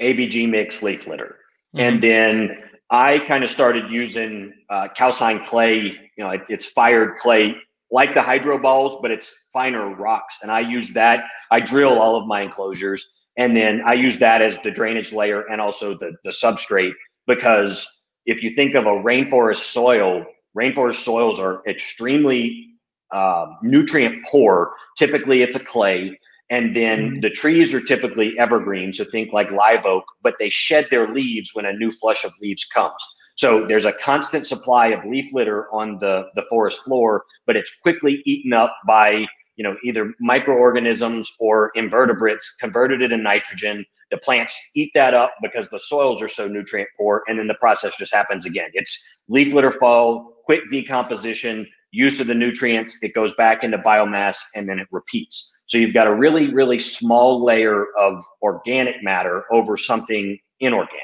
ABG mix, leaf litter, mm-hmm. and then I kind of started using uh, calcine clay. You know, it, it's fired clay like the hydro balls, but it's finer rocks, and I use that. I drill all of my enclosures. And then I use that as the drainage layer and also the, the substrate because if you think of a rainforest soil, rainforest soils are extremely uh, nutrient poor. Typically, it's a clay. And then mm-hmm. the trees are typically evergreen. So think like live oak, but they shed their leaves when a new flush of leaves comes. So there's a constant supply of leaf litter on the, the forest floor, but it's quickly eaten up by you know either microorganisms or invertebrates converted it in nitrogen. The plants eat that up because the soils are so nutrient poor and then the process just happens again. It's leaf litter fall quick decomposition use of the nutrients it goes back into biomass and then it repeats. So you've got a really really small layer of organic matter over something inorganic.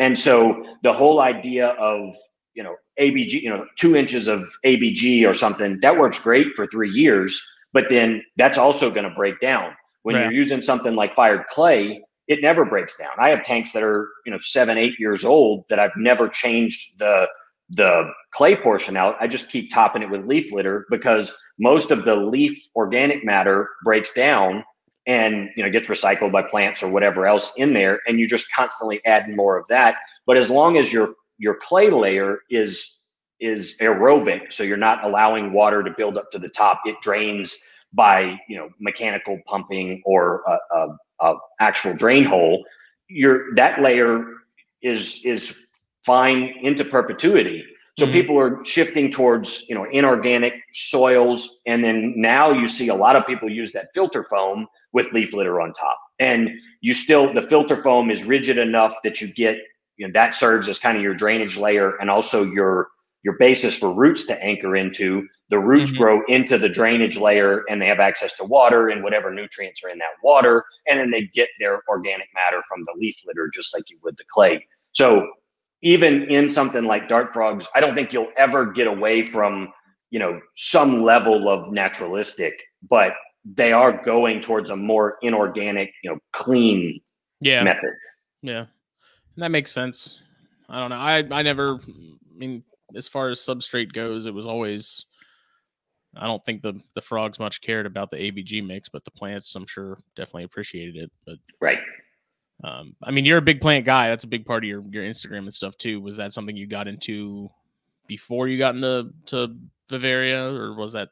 And so the whole idea of you know abg you know two inches of abg or something that works great for three years but then that's also going to break down. When right. you're using something like fired clay it never breaks down. I have tanks that are you know seven eight years old that i've never changed the the clay portion out. I just keep topping it with leaf litter because most of the leaf organic matter breaks down and you know gets recycled by plants or whatever else in there and you just constantly add more of that. But as long as your your clay layer is is aerobic so you're not allowing water to build up to the top. It drains by you know mechanical pumping or a, a, a actual drain hole. Your that layer is is fine into perpetuity. So mm-hmm. people are shifting towards you know inorganic soils and then now you see a lot of people use that filter foam with leaf litter on top. And you still the filter foam is rigid enough that you get you know that serves as kind of your drainage layer and also your your basis for roots to anchor into. The roots mm-hmm. grow into the drainage layer and they have access to water and whatever nutrients are in that water. And then they get their organic matter from the leaf litter, just like you would the clay. So even in something like dart frogs, I don't think you'll ever get away from, you know, some level of naturalistic, but they are going towards a more inorganic, you know, clean yeah. method. Yeah. And that makes sense. I don't know. I I never I mean as far as substrate goes, it was always. I don't think the the frogs much cared about the ABG mix, but the plants, I'm sure, definitely appreciated it. But right. Um, I mean, you're a big plant guy. That's a big part of your your Instagram and stuff too. Was that something you got into before you got into to Vivaria, or was that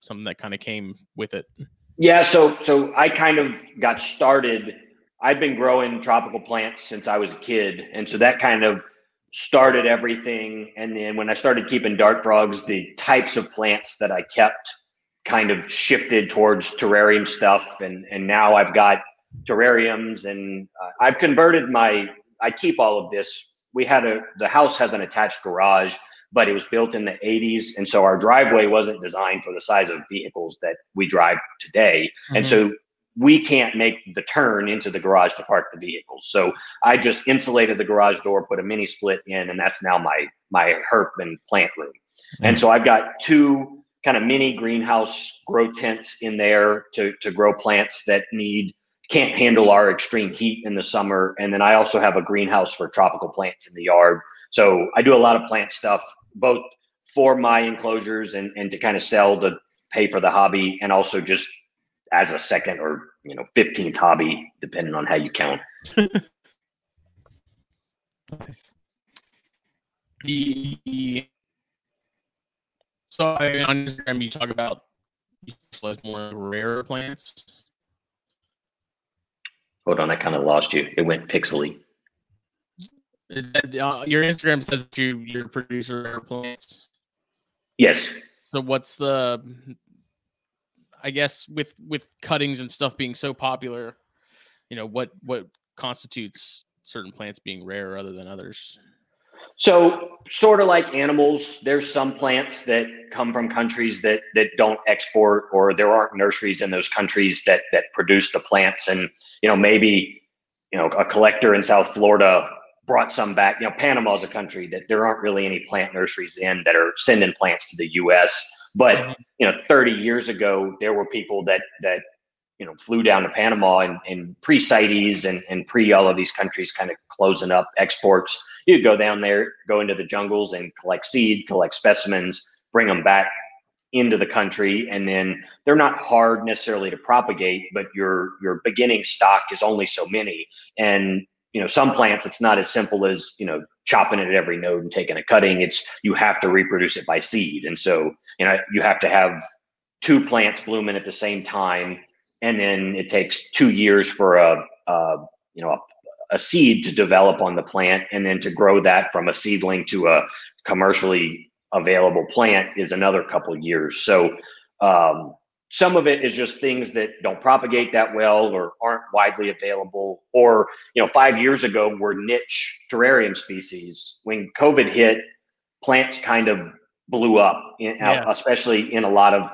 something that kind of came with it? Yeah, so so I kind of got started. I've been growing tropical plants since I was a kid, and so that kind of started everything. And then when I started keeping dart frogs, the types of plants that I kept kind of shifted towards terrarium stuff. And, and now I've got terrariums and uh, I've converted my, I keep all of this. We had a, the house has an attached garage, but it was built in the 80s. And so our driveway wasn't designed for the size of vehicles that we drive today. Mm-hmm. And so we can't make the turn into the garage to park the vehicles. So I just insulated the garage door, put a mini split in, and that's now my my herp and plant room. Mm-hmm. And so I've got two kind of mini greenhouse grow tents in there to to grow plants that need can't handle our extreme heat in the summer. And then I also have a greenhouse for tropical plants in the yard. So I do a lot of plant stuff, both for my enclosures and, and to kind of sell to pay for the hobby and also just as a second or you know 15th hobby depending on how you count. Nice. The so I, on instagram you talk about more rare plants. Hold on i kind of lost you. It went pixely. That, uh, your instagram says that you you're producer rare plants. Yes. So what's the I guess with with cuttings and stuff being so popular, you know what what constitutes certain plants being rare other than others. So, sort of like animals, there's some plants that come from countries that that don't export, or there aren't nurseries in those countries that that produce the plants. And you know, maybe you know, a collector in South Florida brought some back. You know, Panama is a country that there aren't really any plant nurseries in that are sending plants to the U.S. But mm-hmm. you know, 30 years ago, there were people that that you know flew down to Panama and, and pre CITES and, and pre all of these countries kind of closing up exports. You'd go down there, go into the jungles and collect seed, collect specimens, bring them back into the country, and then they're not hard necessarily to propagate, but your your beginning stock is only so many, and you know some plants it's not as simple as you know chopping it at every node and taking a cutting. It's you have to reproduce it by seed. And so you know you have to have two plants blooming at the same time. And then it takes two years for a, a you know a, a seed to develop on the plant, and then to grow that from a seedling to a commercially available plant is another couple years. So um, some of it is just things that don't propagate that well or aren't widely available. Or you know five years ago were niche terrarium species. When covid hit plants kind of blew up in, yeah. especially in a lot of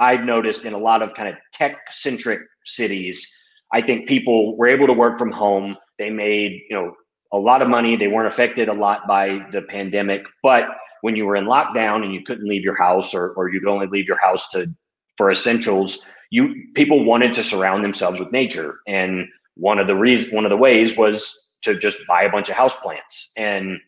i've noticed in a lot of kind of tech centric cities i think people were able to work from home. They made you know a lot of money. They weren't affected a lot by the pandemic. But when you were in lockdown and you couldn't leave your house or, or you could only leave your house to for essentials, you people wanted to surround themselves with nature, and one of the reasons, one of the ways was to just buy a bunch of house plants. And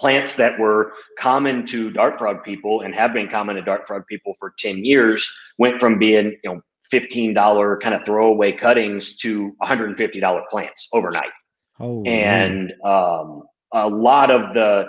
plants that were common to dart frog people and have been common to dart frog people for 10 years went from being you know $15 kind of throwaway cuttings to $150 plants overnight. Oh, and um, a lot of the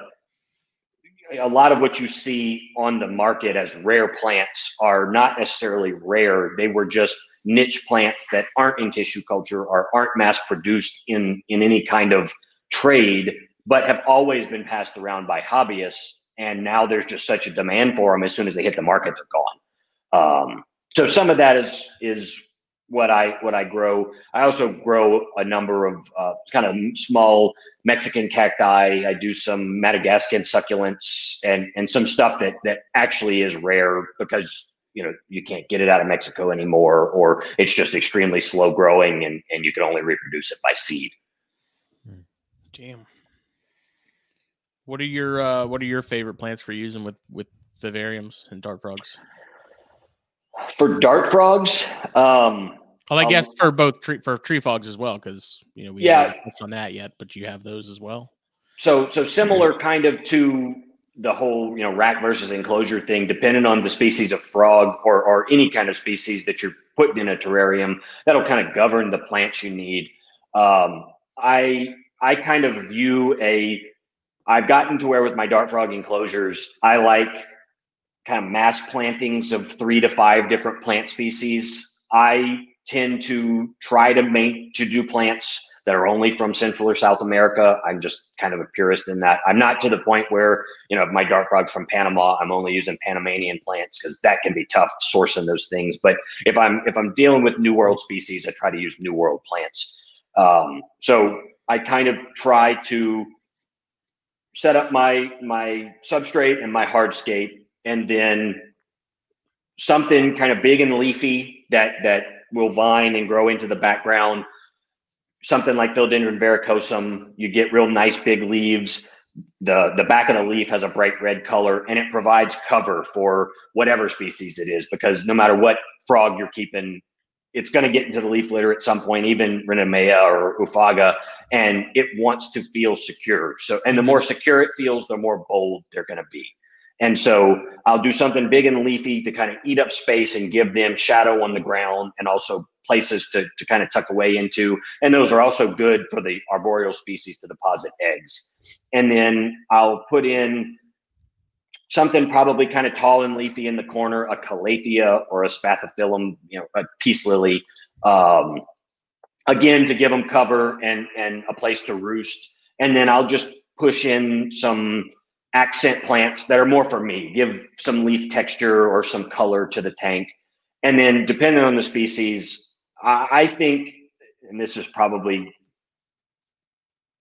a lot of what you see on the market as rare plants are not necessarily rare. They were just niche plants that aren't in tissue culture or aren't mass produced in, in any kind of trade, but have always been passed around by hobbyists. And now there's just such a demand for them. As soon as they hit the market, they're gone. Um, so some of that is is what I what I grow. I also grow a number of uh, kind of small Mexican cacti. I do some Madagascan succulents and and some stuff that that actually is rare because you know you can't get it out of Mexico anymore, or it's just extremely slow growing and and you can only reproduce it by seed. Damn. What are your uh, what are your favorite plants for using with with vivariums and dart frogs? For dart frogs, um, well, I um, guess for both tree, for tree frogs as well, because you know we yeah haven't touched on that yet, but you have those as well. So so similar kind of to the whole you know rack versus enclosure thing, depending on the species of frog or or any kind of species that you're putting in a terrarium, that'll kind of govern the plants you need. Um, I I kind of view a I've gotten to where with my dart frog enclosures, I like kind of mass plantings of three to five different plant species. I tend to try to make to do plants that are only from Central or South America. I'm just kind of a purist in that. I'm not to the point where you know my dart frogs from Panama. I'm only using Panamanian plants because that can be tough sourcing those things. But if I'm if I'm dealing with New World species, I try to use New World plants. Um, so I kind of try to set up my my substrate and my hardscape, and then something kind of big and leafy that that will vine and grow into the background. Something like Philodendron verrucosum, you get real nice big leaves. The, the back of the leaf has a bright red color and it provides cover for whatever species it is because no matter what frog you're keeping, it's going to get into the leaf litter at some point, even Ranitomeya or Oophaga, and it wants to feel secure. So, and the more secure it feels, the more bold they're going to be. And so I'll do something big and leafy to kind of eat up space and give them shadow on the ground and also places to, to kind of tuck away into. And those are also good for the arboreal species to deposit eggs. And then I'll put in something probably kind of tall and leafy in the corner, a calathea or a spathiphyllum, you know, a peace lily. Um, again, to give them cover and, and a place to roost. And then I'll just push in some accent plants that are more for me, give some leaf texture or some color to the tank. And then depending on the species, I think, and this is probably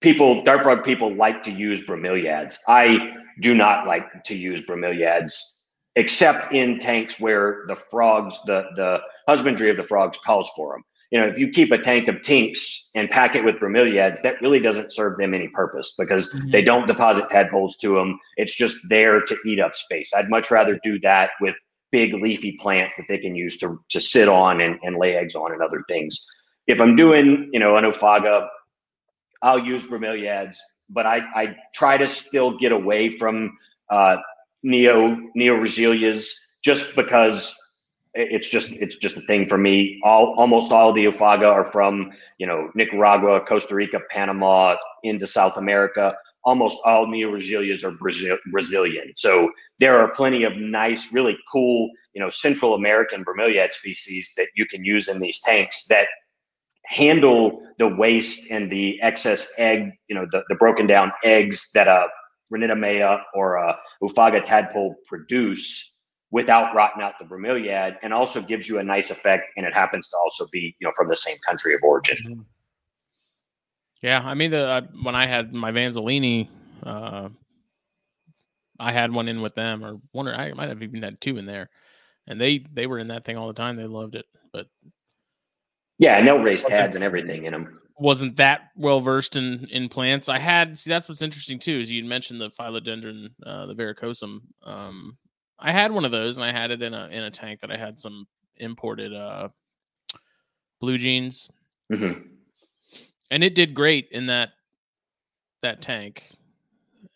people, dart frog people like to use bromeliads. I do not like to use bromeliads except in tanks where the frogs, the, the husbandry of the frogs calls for them you know, if you keep a tank of tinks and pack it with bromeliads, that really doesn't serve them any purpose because mm-hmm. they don't deposit tadpoles to them. It's just there to eat up space. I'd much rather do that with big leafy plants that they can use to, to sit on and, and lay eggs on and other things. If I'm doing, you know, an Oophaga, I'll use bromeliads, but I, I try to still get away from uh, neo neo just because it's just it's just a thing for me. All almost all the Oophaga are from you know Nicaragua, Costa Rica, Panama, into South America. Almost all Neoregelias are Brazil, Brazilian. So there are plenty of nice, really cool, you know, Central American bromeliad species that you can use in these tanks that handle the waste and the excess egg, you know, the, the broken down eggs that a Ranitomeya or a Oophaga tadpole produce without rotting out the bromeliad and also gives you a nice effect and it happens to also be you know from the same country of origin mm-hmm. yeah i mean the uh, when i had my vanzolinii uh, i had one in with them or one or i might have even had two in there and they they were in that thing all the time they loved it but yeah and they'll raise tads and everything in them wasn't that well versed in in plants. I had see that's what's interesting too is you mentioned the philodendron, uh, the verrucosum. Um, I had one of those and I had it in a in a tank that I had some imported uh, blue jeans, mm-hmm. and it did great in that that tank.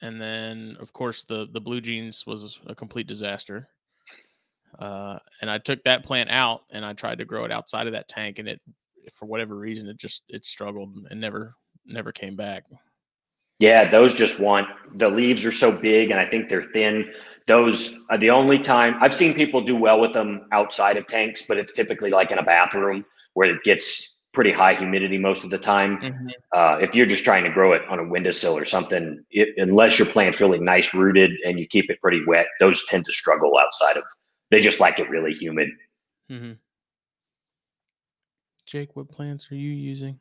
And then of course the the blue jeans was a complete disaster. Uh, and I took that plant out and I tried to grow it outside of that tank, and it for whatever reason it just it struggled and never never came back. Yeah, those just want the leaves are so big and I think they're thin. Those are the only time I've seen people do well with them outside of tanks, but it's typically like in a bathroom where it gets pretty high humidity most of the time. Mm-hmm. Uh, if you're just trying to grow it on a windowsill or something, it, unless your plant's really nice rooted and you keep it pretty wet, those tend to struggle outside of. They just like it really humid. Mm-hmm. Jake, what plants are you using?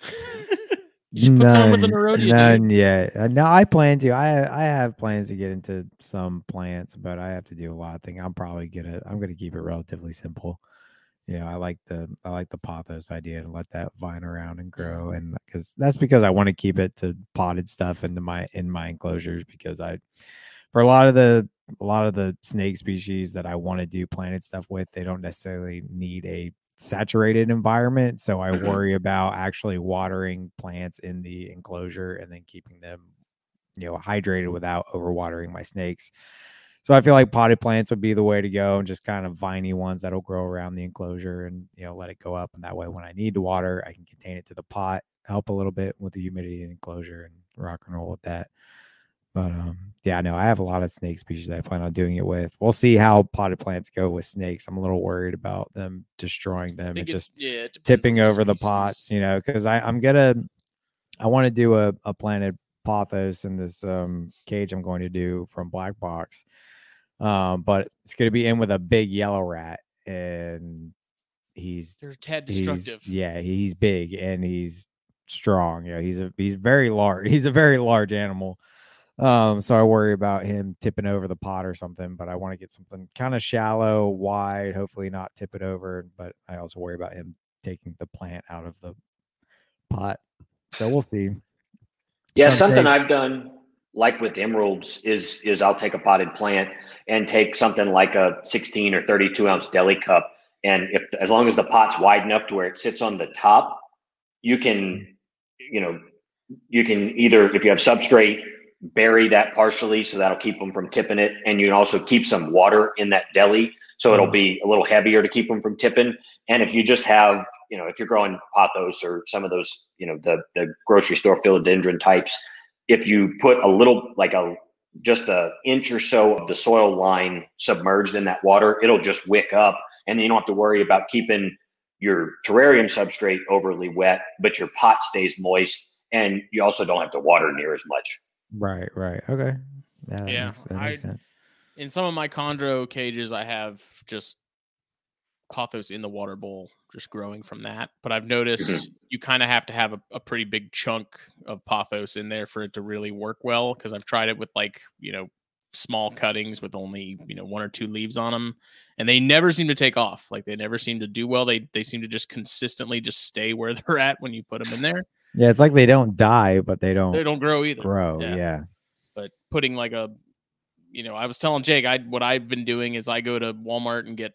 you should put none, with. None yet. Uh, no, I plan to. I I have plans to get into some plants, but I have to do a lot of things. I'm probably gonna. I'm gonna keep it relatively simple. You know, I like the I like the pothos idea to let that vine around and grow, and because that's because I want to keep it to potted stuff into my in my enclosures because I for a lot of the a lot of the snake species that I want to do planted stuff with, they don't necessarily need a saturated environment. So I mm-hmm. worry about actually watering plants in the enclosure and then keeping them, you know, hydrated without overwatering my snakes. So I feel like potted plants would be the way to go and just kind of viney ones that'll grow around the enclosure and, you know, let it go up. And that way, when I need to water, I can contain it to the pot, help a little bit with the humidity in the enclosure and rock and roll with that. But um, yeah, no, I have a lot of snake species that I plan on doing it with. We'll see how potted plants go with snakes. I'm a little worried about them destroying them and just yeah, tipping over the pots, you know, because I'm gonna I want to do a, a planted pothos in this um, cage I'm going to do from Black Box. Um, but it's gonna be in with a big yellow rat and he's they're tad destructive. He's, yeah, he's big and he's strong. Yeah, he's a he's very large. He's a very large animal. Um, so I worry about him tipping over the pot or something, but I want to get something kind of shallow, wide, hopefully not tip it over. But I also worry about him taking the plant out of the pot. So we'll see. Yeah, something I've done like with emeralds is is I'll take a potted plant and take something like a 16 or 32 ounce deli cup. And if as long as the pot's wide enough to where it sits on the top, you can, you know, you can either if you have substrate bury that partially so that'll keep them from tipping it. And you can also keep some water in that deli so it'll mm-hmm. be a little heavier to keep them from tipping. And if you just have you know if you're growing pothos or some of those you know the the grocery store philodendron types if you put a little like a just an inch or so of the soil line submerged in that water it'll just wick up. And then you don't have to worry about keeping your terrarium substrate overly wet but your pot stays moist and you also don't have to water near as much Right, right. Okay. Yeah, that yeah, makes, that makes I, sense. In some of my chondro cages, I have just pothos in the water bowl, just growing from that. But I've noticed you kind of have to have a, a, pretty big chunk of pothos in there for it to really work well. Because I've tried it with like you know small cuttings with only you know one or two leaves on them, and they never seem to take off. Like they never seem to do well. They they seem to just consistently just stay where they're at when you put them in there. Yeah, it's like they don't die, but they don't they don't grow either. Grow, yeah. yeah. But putting like a, you know, I was telling Jake, I what I've been doing is I go to Walmart and get,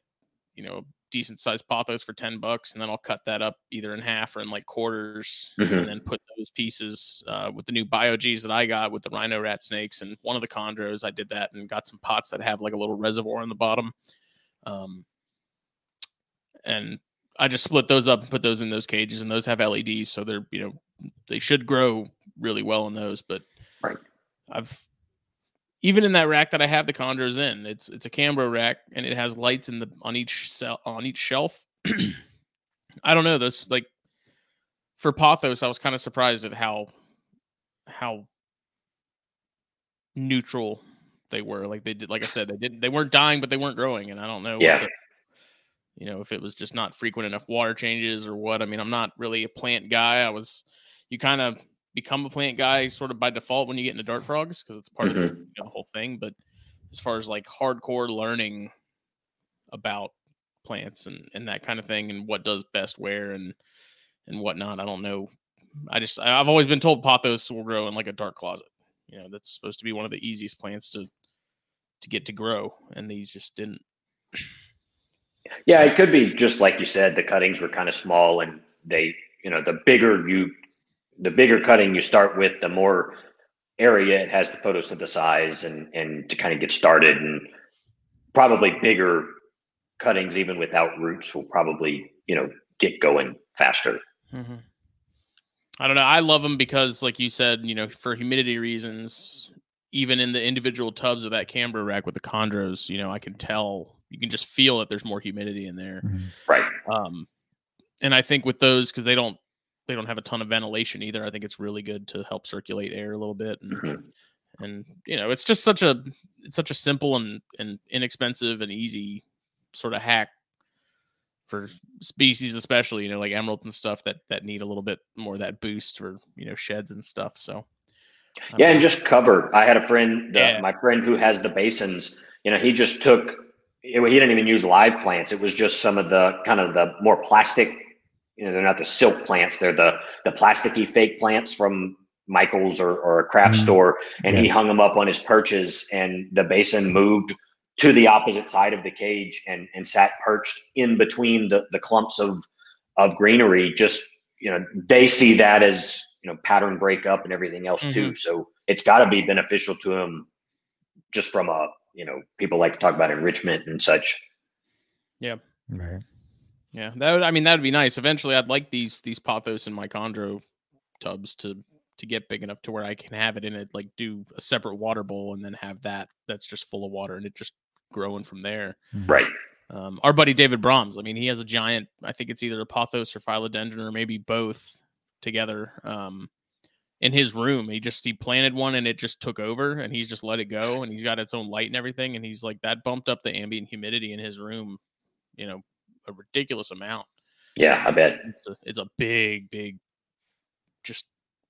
you know, decent sized pothos for ten bucks, and then I'll cut that up either in half or in like quarters, mm-hmm. and then put those pieces uh, with the new BioGs that I got with the rhino rat snakes and one of the chondros. I did that and got some pots that have like a little reservoir on the bottom. Um, and I just split those up and put those in those cages, and those have LEDs, so they're you know they should grow really well in those. But right. I've even in that rack that I have the chondros in, it's it's a Cambro rack, and it has lights in the on each cell on each shelf, I don't know. This like for Pothos, I was kind of surprised at how how neutral they were. Like they did, like I said, they didn't they weren't dying, but they weren't growing. And I don't know. Yeah. The, you know, if it was just not frequent enough water changes or what. I mean, I'm not really a plant guy. I was. You kind of become a plant guy sort of by default when you get into dart frogs because it's part mm-hmm. of the, you know, the whole thing. But as far as like hardcore learning about plants and, and that kind of thing and what does best where and and whatnot. I don't know. I just I've always been told pothos will grow in like a dark closet. You know, that's supposed to be one of the easiest plants to to get to grow, and these just didn't. Yeah, it could be just like you said. The cuttings were kind of small, and they, you know, the bigger you, the bigger cutting you start with, the more area it has to photosynthesize and and to kind of get started, and probably bigger cuttings even without roots will probably you know get going faster. Mm-hmm. I don't know. I love them because, like you said, you know, for humidity reasons, even in the individual tubs of that Cambro rack with the chondros, you know, I can tell you can just feel that there's more humidity in there. Mm-hmm. Right. Um, and I think with those because they don't they don't have a ton of ventilation either. I think it's really good to help circulate air a little bit and. Mm-hmm. And you know, it's just such a it's such a simple and, and inexpensive and easy sort of hack for species especially you know like emerald and stuff that that need a little bit more that boost for you know sheds and stuff so yeah and just cover i had a friend yeah. my friend who has the basins you know he just took he didn't even use live plants it was just some of the kind of the more plastic you know they're not the silk plants they're the the plasticky fake plants from michael's or, or a craft mm-hmm. store and yeah. he hung them up on his perches and the basin moved to the opposite side of the cage and and sat perched in between the the clumps of of greenery just you know they see that as you know pattern breakup and everything else mm-hmm. too so it's got to be beneficial to them just from a you know people like to talk about enrichment and such yeah right yeah that would i mean that would be nice eventually i'd like these these pothos and my chondro tubs to to get big enough to where i can have it in it like do a separate water bowl and then have that that's just full of water and it just growing from there. Mm-hmm. Right. Um, our buddy David Brahms, I mean, he has a giant, I think it's either a pothos or philodendron or maybe both together um, in his room. He just, he planted one and it just took over and he's just let it go and he's got its own light and everything. And he's like, that bumped up the ambient humidity in his room, you know, a ridiculous amount. Yeah, I bet. It's a, it's a big, big, just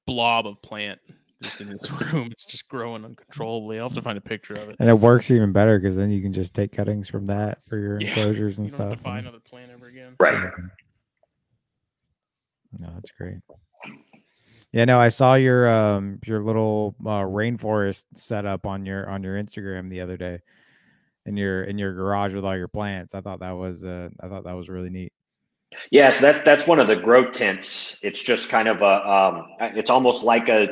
blob of plant just in this room. It's just growing uncontrollably. I'll have to find a picture of it. And it works even better because then you can just take cuttings from that for your yeah, enclosures and you stuff. Have to buy another plant ever again. Right. No, that's great. Yeah, no, I saw your um your little uh, rainforest setup on your on your Instagram the other day, in your in your garage with all your plants. I thought that was uh I thought that was really neat. Yes, that that's one of the grow tents. It's just kind of a um, it's almost like a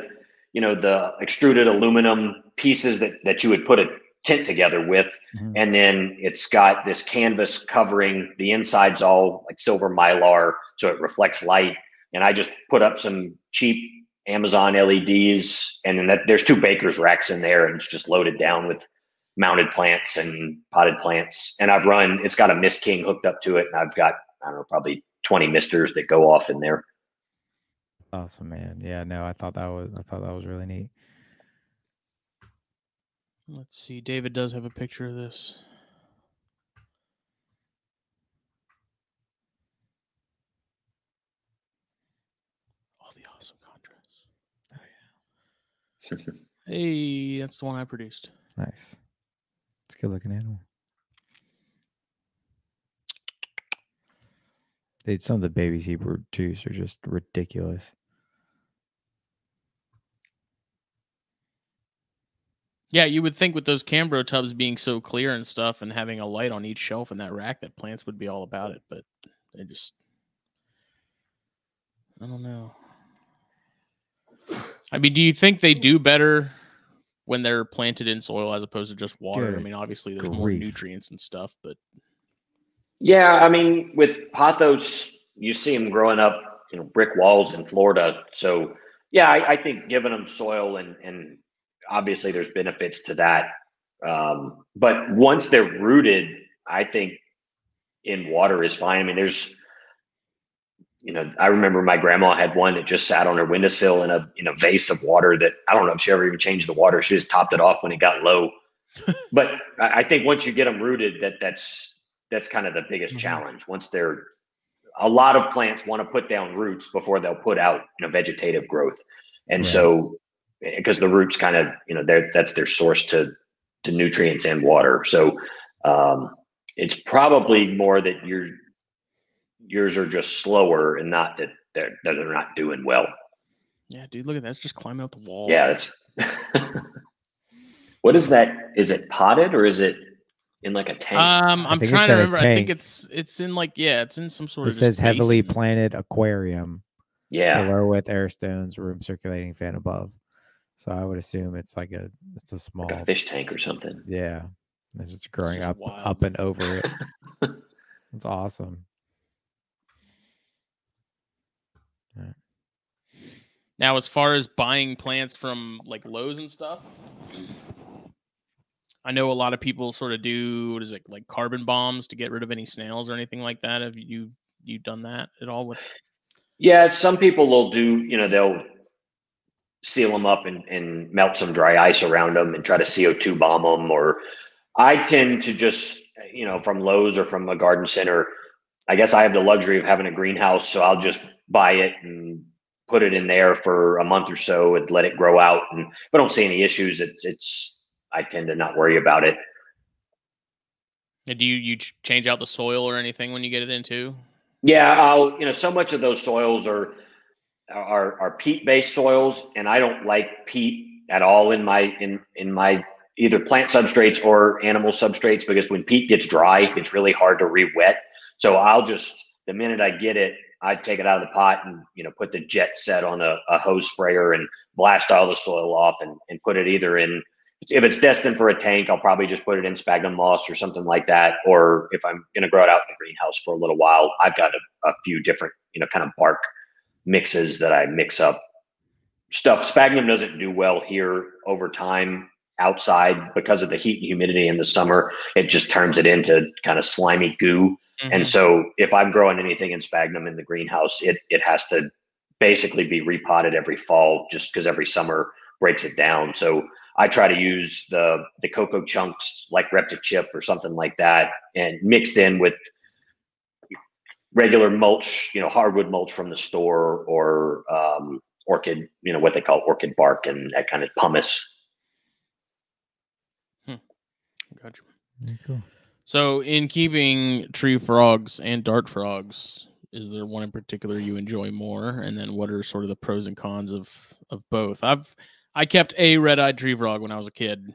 you know the extruded aluminum pieces that that you would put a tent together with mm-hmm. and then it's got this canvas covering the insides all like silver mylar so it reflects light and i just put up some cheap amazon leds and then that, there's two baker's racks in there and it's just loaded down with mounted plants and potted plants and i've run it's got a MistKing hooked up to it and i've got i don't know probably 20 misters that go off in there Awesome, man. Yeah, no, I thought that was I thought that was really neat. Let's see. David does have a picture of this. All the awesome contrasts. Oh yeah. hey, that's the one I produced. Nice. It's a good looking animal. They, some of the babies he produced are just ridiculous. Yeah, you would think with those Cambro tubs being so clear and stuff and having a light on each shelf in that rack that plants would be all about it, but they just I don't know. I mean, do you think they do better when they're planted in soil as opposed to just water? Good I mean, obviously there's grief. more nutrients and stuff, but yeah, I mean, with pothos, you see them growing up, you know, brick walls in Florida. So yeah, I, I think giving them soil and and obviously there's benefits to that. Um, but once they're rooted, I think in water is fine. I mean, there's, you know, I remember my grandma had one that just sat on her windowsill in a in a vase of water that I don't know if she ever even changed the water. She just topped it off when it got low. but I think once you get them rooted, that that's that's kind of the biggest mm-hmm. challenge. Once they're a lot of plants want to put down roots before they'll put out you know vegetative growth, and so because the roots kind of you know they're that's their source to to nutrients and water. So um, it's probably more that your yours are just slower and not that they're that they're not doing well. Yeah, dude, look at that. It's just climbing up the wall. Yeah, it's what is that? Is it potted or is it in like a tank? Um, I'm trying to remember. I think it's it's in like yeah, it's in some sort it of. It says heavily planted aquarium. Yeah, below with air stones, room circulating fan above. So I would assume it's like a it's a small like a fish tank or something. Yeah, it's just growing it's just up wild. up and over it. It's awesome. Now, as far as buying plants from like Lowe's and stuff, I know a lot of people sort of do what is it like carbon bombs to get rid of any snails or anything like that. Have you you done that at all with? Yeah, some people will do. You know, they'll seal them up and, and melt some dry ice around them and try to CO2 bomb them. Or I tend to just, you know, from Lowe's or from a garden center, I guess I have the luxury of having a greenhouse. So I'll just buy it and put it in there for a month or so and let it grow out. And if I don't see any issues, it's, it's, I tend to not worry about it. Do you, you change out the soil or anything when you get it into? Yeah, I'll, you know, so much of those soils are, are, are peat based soils, and I don't like peat at all in my in in my either plant substrates or animal substrates because when peat gets dry, it's really hard to re-wet. So I'll just the minute I get it, I take it out of the pot and you know put the jet set on a, a hose sprayer and blast all the soil off and, and put it either in if it's destined for a tank, I'll probably just put it in sphagnum moss or something like that. Or if I'm going to grow it out in the greenhouse for a little while, I've got a, a few different, you know, kind of bark mixes that I mix up stuff. Sphagnum doesn't do well here over time outside because of the heat and humidity in the summer. It just turns it into kind of slimy goo. Mm-hmm. And so if I'm growing anything in sphagnum in the greenhouse, it it has to basically be repotted every fall just because every summer breaks it down. So I try to use the the cocoa chunks like Reptichip or something like that and mixed in with regular mulch, you know, hardwood mulch from the store or um, orchid, you know, what they call orchid bark and that kind of pumice. Hmm. Gotcha. cool. So, in keeping tree frogs and dart frogs, is there one in particular you enjoy more? And then, what are sort of the pros and cons of of both? I've I kept a red eyed tree frog when I was a kid.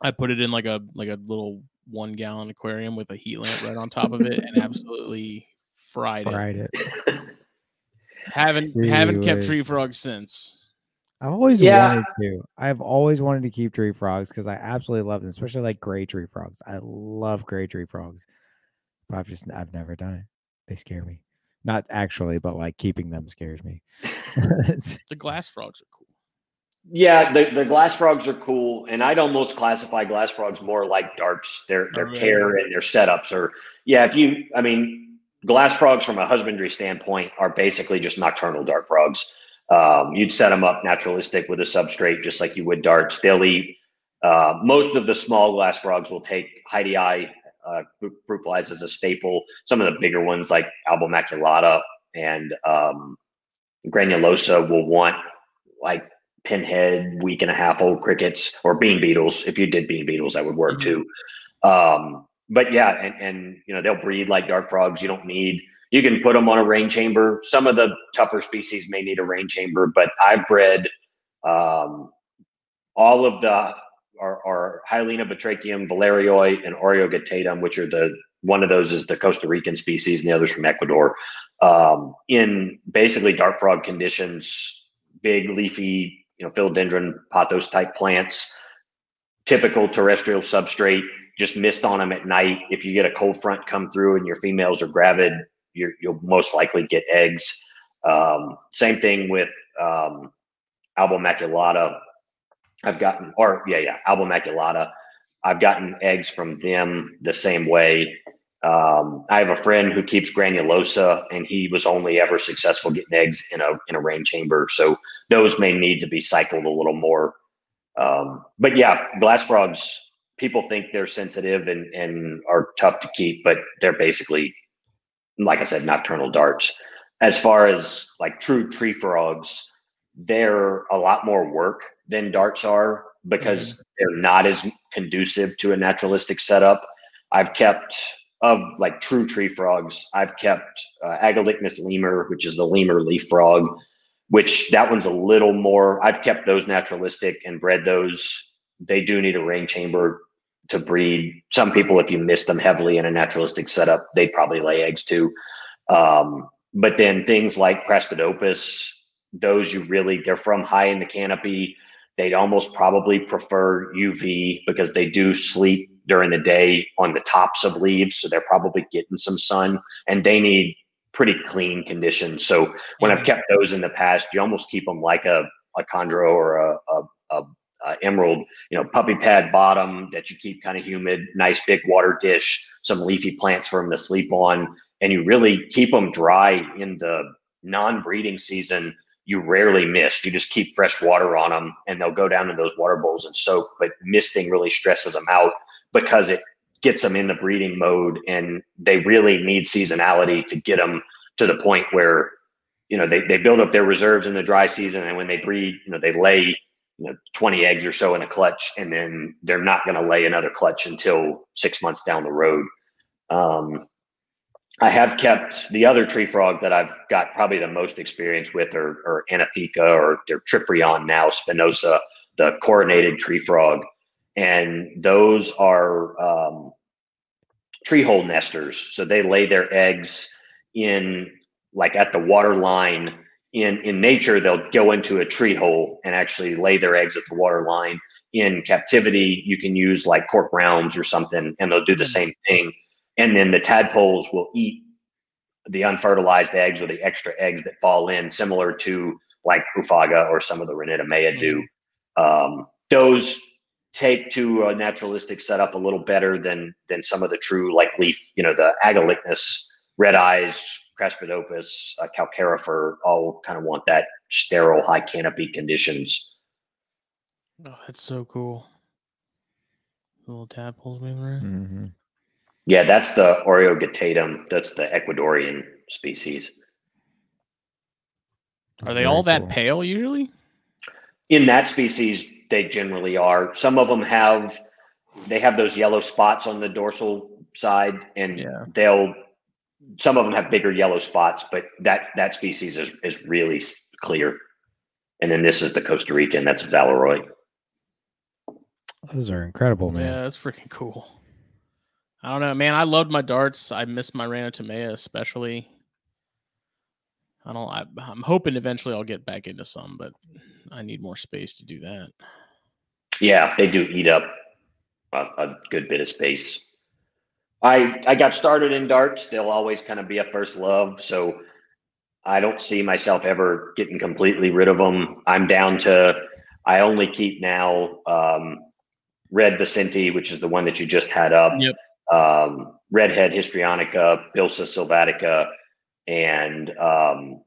I put it in like a like a little one gallon aquarium with a heat lamp right on top of it, and absolutely fried, it. fried it. it. haven't Gee haven't whiz. kept tree frogs since. I've always yeah. wanted to. I've always wanted to keep tree frogs because I absolutely love them, especially like gray tree frogs. I love gray tree frogs, but I've just I've never done it. They scare me. Not actually, but like keeping them scares me. the glass frogs are cool. Yeah, the, the glass frogs are cool, and I'd almost classify glass frogs more like darts. Their their oh, really? care and their setups are yeah. If you, I mean, glass frogs from a husbandry standpoint are basically just nocturnal dart frogs. Um, you'd set them up naturalistic with a substrate, just like you would darts. They'll eat. Uh, most of the small glass frogs will take hydei uh, fruit flies as a staple. Some of the bigger ones, like Albomaculata and um, granulosa, will want like pinhead, week and a half old crickets or bean beetles. If you did bean beetles, that would work mm-hmm. too. Um, but yeah, and, and you know they'll breed like dart frogs. You don't need you can put them on a rain chamber. Some of the tougher species may need a rain chamber, but I've bred um, all of the our Hyalinobatrachium, valerioi, and aureoguttatum, which are the one of those is the Costa Rican species, and the others from Ecuador. Um, in basically dart frog conditions, big leafy, you know, philodendron pothos type plants, typical terrestrial substrate just mist on them at night. If you get a cold front come through and your females are gravid, you will most likely get eggs. Um, same thing with um, albomaculata. I've gotten, or yeah, yeah, albomaculata. I've gotten eggs from them the same way. Um, I have a friend who keeps granulosa, and he was only ever successful getting eggs in a in a rain chamber. So those may need to be cycled a little more. Um, but yeah, glass frogs. People think they're sensitive and and are tough to keep, but they're basically, like I said, nocturnal darts. As far as like true tree frogs, they're a lot more work than darts are because mm-hmm. they're not as conducive to a naturalistic setup. I've kept of like true tree frogs. I've kept uh, Agalychnis lemur, which is the lemur leaf frog, which that one's a little more. I've kept those naturalistic and bred those. They do need a rain chamber to breed. Some people, if you miss them heavily in a naturalistic setup, they'd probably lay eggs too. Um, but then things like craspedopus, those you really they're from high in the canopy. They'd almost probably prefer UV because they do sleep during the day on the tops of leaves, so they're probably getting some sun, and they need pretty clean conditions. So when I've kept those in the past, you almost keep them like a a chondro or a, a, a, a emerald, you know, puppy pad bottom that you keep kind of humid, nice big water dish, some leafy plants for them to sleep on, and you really keep them dry in the non-breeding season you rarely mist. You just keep fresh water on them and they'll go down in those water bowls and soak. But misting really stresses them out because it gets them in the breeding mode and they really need seasonality to get them to the point where, you know, they, they build up their reserves in the dry season and when they breed, you know, they lay, you know, 20 eggs or so in a clutch and then they're not going to lay another clutch until six months down the road. Um, I have kept the other tree frog that I've got probably the most experience with, or, or Anotheca, or their Triprion now, Spinosa, the coronated tree frog. And those are um, tree hole nesters. So they lay their eggs in, like at the water line. In, in nature, they'll go into a tree hole and actually lay their eggs at the water line. In captivity, you can use like cork rounds or something, and they'll do the same thing and then the tadpoles will eat the unfertilized eggs or the extra eggs that fall in, similar to like Oophaga or some of the Ranitomeya do. Mm-hmm. Um, those take to a naturalistic setup a little better than than some of the true like leaf, you know, the Agalychnis, red eyes, craspedopus, uh, Calcarifer, all kind of want that sterile high canopy conditions. Oh, that's so cool. Little tadpoles moving around. Mm-hmm. Yeah, that's the aureoguttatum. That's the Ecuadorian species. Are they all that pale usually? In that species, they generally are. Some of them have they have those yellow spots on the dorsal side, and yeah. they'll some of them have bigger yellow spots, but that that species is is really clear. And then this is the Costa Rican. That's Valeroy. Those are incredible, man. Yeah, that's freaking cool. I don't know, man. I loved my darts. I miss my Ranitomeya especially. I don't. I, I'm hoping eventually I'll get back into some, but I need more space to do that. Yeah, they do eat up a, a good bit of space. I I got started in darts. They'll always kind of be a first love, so I don't see myself ever getting completely rid of them. I'm down to I only keep now um, Red Vicente, which is the one that you just had up. Yep um, redhead histrionica, bilsa sylvatica, and um,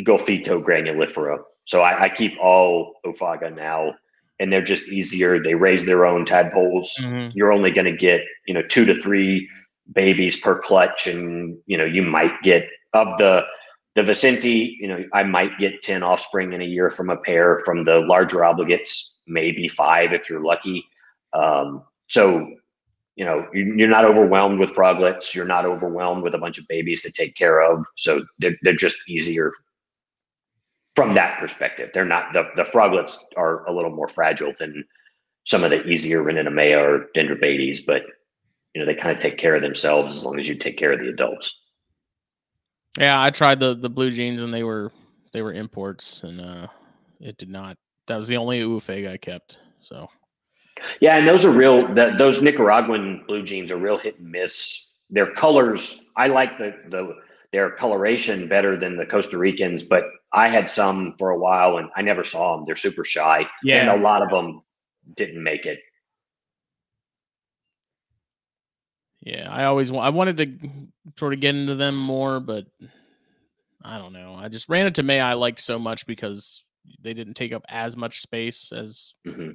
Golfito granulifera. So I, I, keep all Oophaga now, and they're just easier. They raise their own tadpoles. Mm-hmm. You're only going to get you know two to three babies per clutch, and you know you might get of the the Vicente. You know I might get ten offspring in a year from a pair. From the larger obligates, maybe five if you're lucky. Um, so you know you're not overwhelmed with froglets you're not overwhelmed with a bunch of babies to take care of so they're, they're just easier from that perspective they're not the, the froglets are a little more fragile than some of the easier Ranitomeya or dendrobates but you know they kind of take care of themselves as long as you take care of the adults yeah i tried the the blue jeans and they were they were imports and uh it did not that was the only Oophaga i kept so yeah, and those are real. The, those Nicaraguan blue jeans are real hit and miss. Their colors, I like the the their coloration better than the Costa Ricans, but I had some for a while and I never saw them. They're super shy, yeah, and a lot of them didn't make it. Yeah, I always I wanted to sort of get into them more, but I don't know. I just Ranitomeya I liked so much because they didn't take up as much space as hmm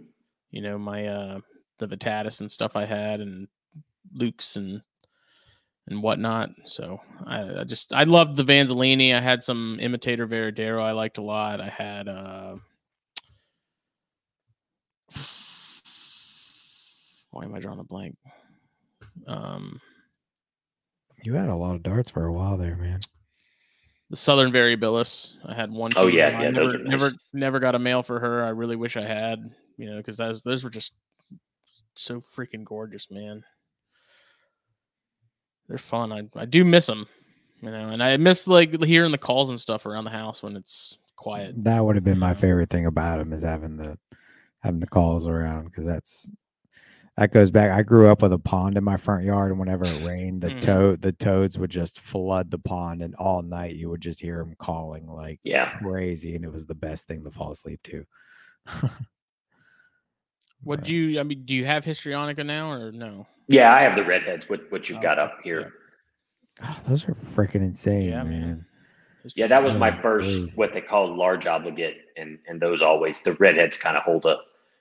you know my uh the Vittatus and stuff I had and Luke's and and whatnot. So I, I just I loved the Vanzolinii. I had some imitator Varadero I liked a lot. I had uh why am I drawing a blank? Um You had a lot of darts for a while there, man. the Southern Variabilis. I had one. Oh, female. yeah, yeah, never, those are nice. never, never got a male for her. I really wish I had. You know, because those those were just so freaking gorgeous, man. They're fun. I I do miss them. You know, and I miss like hearing the calls and stuff around the house when it's quiet. That would have been my favorite thing about him is having the having the calls around because that's that goes back. I grew up with a pond in my front yard, and whenever it rained, the Mhm. toad the toads would just flood the pond, and all night you would just hear them calling like Yeah. crazy, and it was the best thing to fall asleep to. What Right. do you? I mean, do you have Histrionica now or no? Yeah, I have the redheads. What what you've Oh, got up here? yeah. Oh, those are freaking insane, Yeah, man. man. Yeah, that was my first what they call large obligate, and and those always the redheads kind of hold a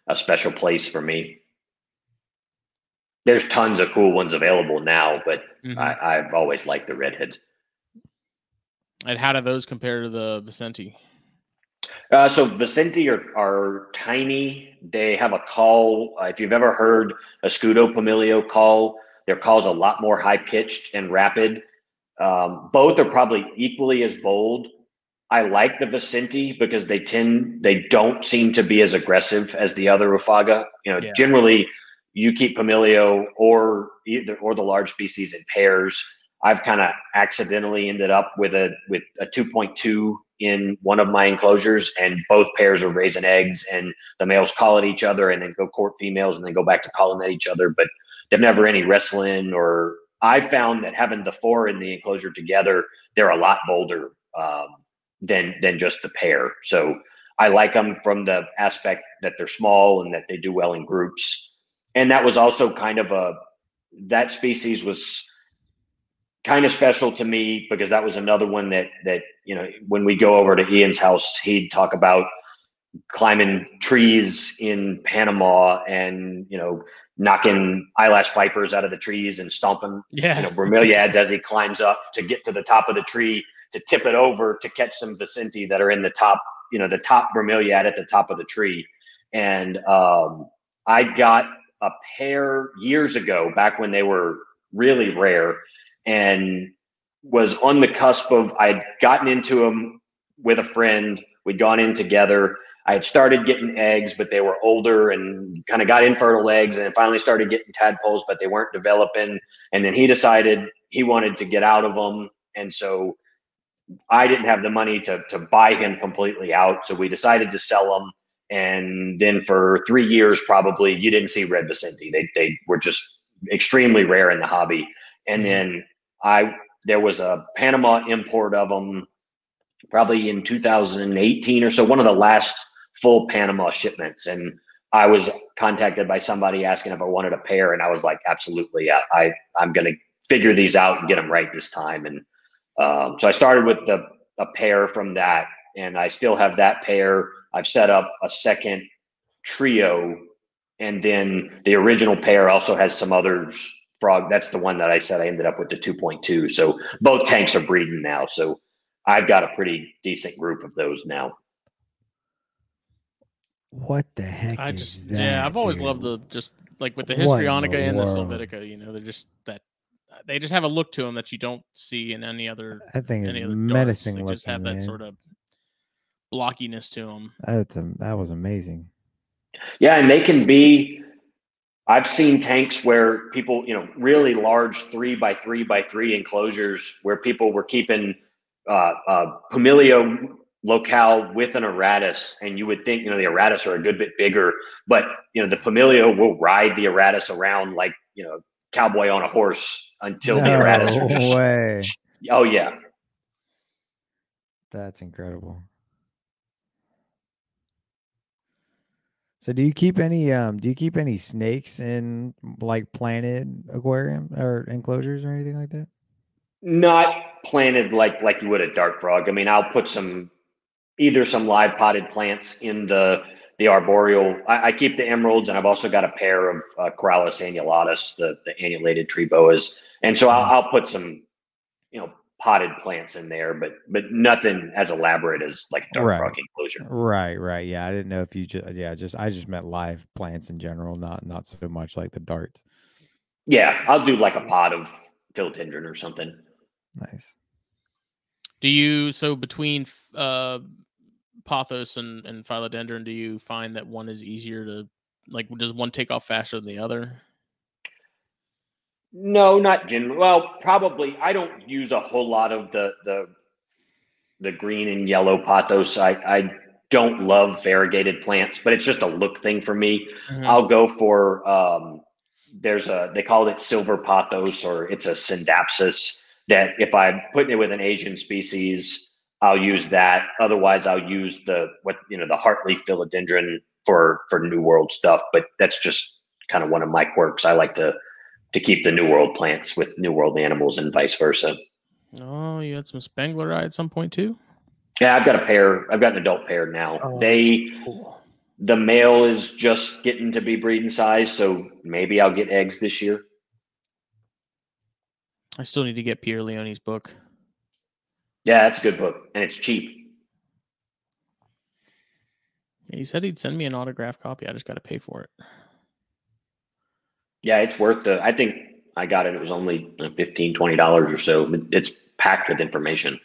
a special place for me. There's tons of cool ones available now, but Mhm. I, I've always liked the redheads. And how do those compare to the Vicente? Uh, so Vicente are, are tiny. They have a call. Uh, if you've ever heard a Scudo pumilio call, their call's a lot more high pitched and rapid. Um, both are probably equally as bold. I like the Vicente because they tend they don't seem to be as aggressive as the other Oophaga. You know, Yeah. generally you keep pumilio or either or the large species in pairs. I've kind of accidentally ended up with a with a 2.2 in one of my enclosures, and both pairs are raising eggs, and the males call at each other, and then go court females, and then go back to calling at each other. But there's never any wrestling, or I found that having the four in the enclosure together, they're a lot bolder um, than than just the pair. So I like them from the aspect that they're small and that they do well in groups. And that was also kind of a that species was kind of special to me because that was another one that that you know when we go over to Ian's house, he'd talk about climbing trees in Panama and you know knocking eyelash vipers out of the trees and stomping Yeah. you know bromeliads as he climbs up to get to the top of the tree to tip it over to catch some Vicente that are in the top, you know, the top bromeliad at the top of the tree. And um, I got a pair years ago, back when they were really rare, and was on the cusp of I'd gotten into them with a friend. We'd gone in together. I had started getting eggs, but they were older and kind of got infertile eggs, and finally started getting tadpoles, but they weren't developing. And then he decided he wanted to get out of them, and so I didn't have the money to to buy him completely out. So we decided to sell them. And then for three years, probably you didn't see red Vicente. They they were just extremely rare in the hobby. And then I there was a Panama import of them probably in 2018 or so, one of the last full Panama shipments. And I was contacted by somebody asking if I wanted a pair, and I was like, absolutely, I, I I'm going to figure these out and get them right this time. And um, so I started with the a pair from that, and I still have that pair. I've set up a second trio, and then the original pair also has some others. Frog, that's the one that I said I ended up with the 2.2. So both tanks are breeding now. So I've got a pretty decent group of those now. What the heck? I is just that, yeah, I've always dude? loved the just like with the What in the Histrionica and the world? Sylvatica, you know, they're just that they just have a look to them that you don't see in any other That thing is any other darts. menacing They looking. just have that man. sort of blockiness to them. That's a, that was amazing. Yeah, and they can be. I've seen tanks where people, you know, really large three by three by three enclosures where people were keeping uh, uh, pumilio locale with an Auratus, and you would think, you know, the Auratus are a good bit bigger, but you know, the pumilio will ride the Auratus around like you know, cowboy on a horse until the Auratus are No just. way. Oh yeah, That's incredible. So do you keep any um do you keep any snakes in like planted aquarium or enclosures or anything like that? Not planted like like you would a dart frog. I mean, I'll put some either some live potted plants in the the arboreal. I, I keep the emeralds, and I've also got a pair of uh, Corallus annulatus, the the annulated tree boas, and so I'll, I'll put some, you know, potted plants in there, but but nothing as elaborate as like dart Right. frog enclosure. Right, right. Yeah, I didn't know if you just yeah, just I just meant live plants in general, not not so much like the darts. Yeah, I'll do like a pot of philodendron or something. Nice. Do you so between uh Pothos and and Philodendron, do you find that one is easier to like? Does one take off faster than the other? No, not generally. Well, probably. I don't use a whole lot of the the the green and yellow pothos. I I don't love variegated plants, but it's just a look thing for me. Mhm. I'll go for um, there's a they call it silver pothos or it's a Scindapsus that if I'm putting it with an Asian species, I'll use that. Otherwise, I'll use the what you know the heartleaf philodendron for for New World stuff. But that's just kind of one of my quirks. I like to to keep the New World plants with New World animals and vice versa. Oh, you had some Spangler at some point too. Yeah, I've got a pair. I've got an adult pair now. Oh, they Cool. the male is just getting to be breeding size, so maybe I'll get eggs this year. I still need to get Pierre Leone's book. Yeah, that's a good book, and it's cheap. He said he'd send me an autographed copy. I just got to pay for it. Yeah, it's worth the. I think I got it. It was only uh, 15 dollars 20 or so. It's packed with information.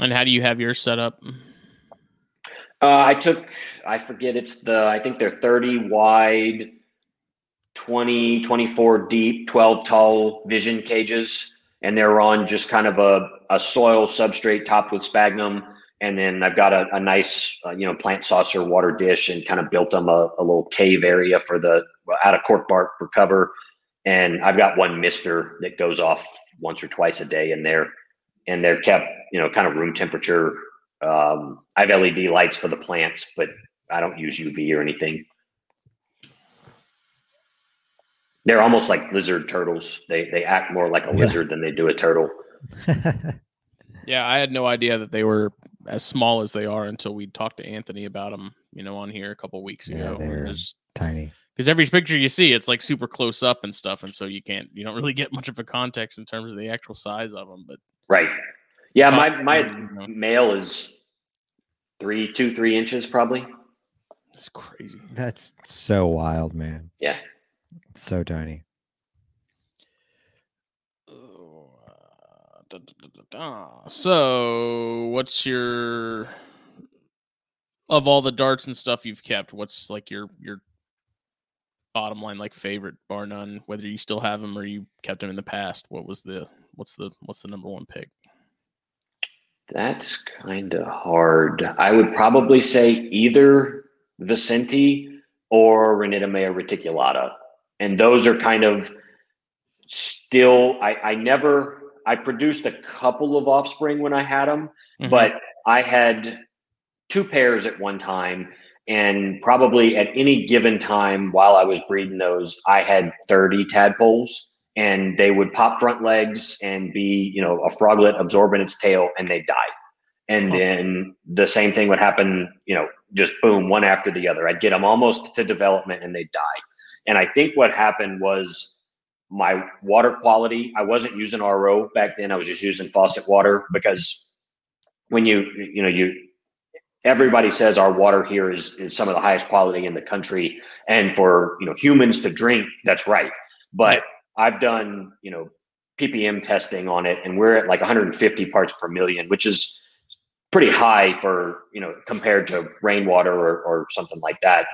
And how do you have yours set up? Uh, I took. I forget. It's the. I think they're 30 wide, 20, 24 deep, 12 tall vision cages, and they're on just kind of a a soil substrate topped with sphagnum. And then I've got a, a nice, uh, you know, plant saucer water dish and kind of built them a, a little cave area for the out of cork bark for cover. And I've got one mister that goes off once or twice a day in there, and they're kept, you know, kind of room temperature. Um, I have LED lights for the plants, but I don't use UV or anything. They're almost like lizard turtles. They they act more like a Yeah. lizard than they do a turtle. Yeah, I had no idea that they were as small as they are until we talked to Anthony about them, you know, on here a couple weeks ago. Yeah, ago. they're- Tiny. Because every picture you see, it's like super close up and stuff, and so you can't, you don't really get much of a context in terms of the actual size of them. But Right. Yeah, my my you know, male is three, two, three inches probably. it's crazy. That's so wild, man. Yeah. It's so tiny. Oh, uh. So, what's your of all the darts and stuff you've kept? What's like your your bottom line, like favorite, bar none? Whether you still have them or you kept them in the past, what was the what's the what's the number one pick? That's kind of hard. I would probably say either Vicente or Ranitomeya reticulata. And those are kind of still, I, I never, I produced a couple of offspring when I had them, Mhm. but I had two pairs at one time. And probably at any given time while I was breeding those, I had 30 tadpoles and they would pop front legs and be, you know, a froglet absorbing its tail and they die. And Huh. then the same thing would happen, you know, just boom, one after the other. I'd get them almost to development and they die. And I think what happened was my water quality, I wasn't using RO back then. I was just using faucet water because when you, you know, you, everybody says our water here is, is some of the highest quality in the country. And for, you know, humans to drink, that's right. But I've done, you know, ppm testing on it and we're at like 150 parts per million, which is pretty high for, you know, compared to rainwater or, or something like that.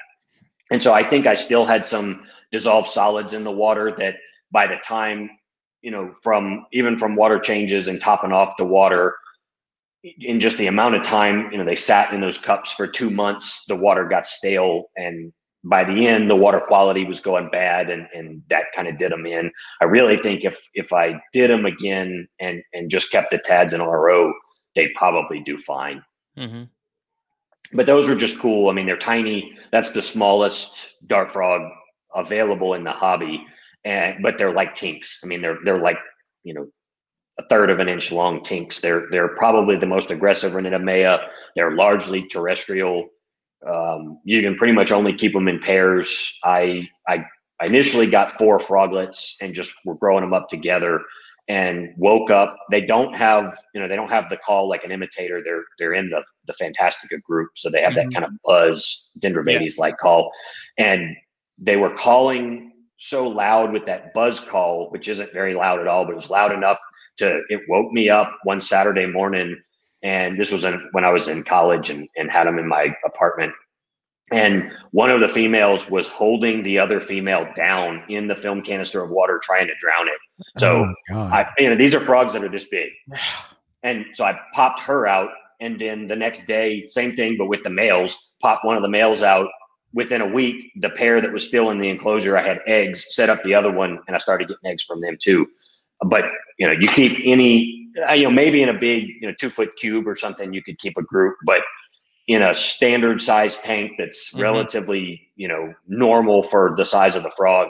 And so I think I still had some dissolved solids in the water that by the time, you know, from even from water changes and topping off the water, in just the amount of time, you know, they sat in those cups for two months, the water got stale. And by the end, the water quality was going bad and, and that kind of did them in. I really think if if I did them again and and just kept the TADs in RO, they'd probably do fine. Mm-hmm. but those are just cool. I mean, they're tiny. That's the smallest dart frog available in the hobby, and but they're like tinks. I mean, they're they're like you know a third of an inch long tinks. They're they're probably the most aggressive Ranitomeya. They're largely terrestrial. Um, you can pretty much only keep them in pairs. I I I initially got four froglets and just were growing them up together and woke up. They don't have, you know, they don't have the call like an imitator. They're they're in the the Fantastica group, so they have mm-hmm. that kind of buzz Dendrobates like yeah. call, and they were calling so loud with that buzz call, which isn't very loud at all, but it was loud enough to it woke me up one Saturday morning. And this was in, when I was in college and, and had them in my apartment. And one of the females was holding the other female down in the film canister of water trying to drown it. So oh I, you know these are frogs that are this big. And so i popped her out and then the next day same thing but with the males popped one of the males out. Within a week the pair that was still in the enclosure i had eggs set up the other one and i started getting eggs from them too but you know you keep any you know maybe in a big you know two foot cube or something you could keep a group but in a standard size tank that's mm-hmm. relatively you know normal for the size of the frog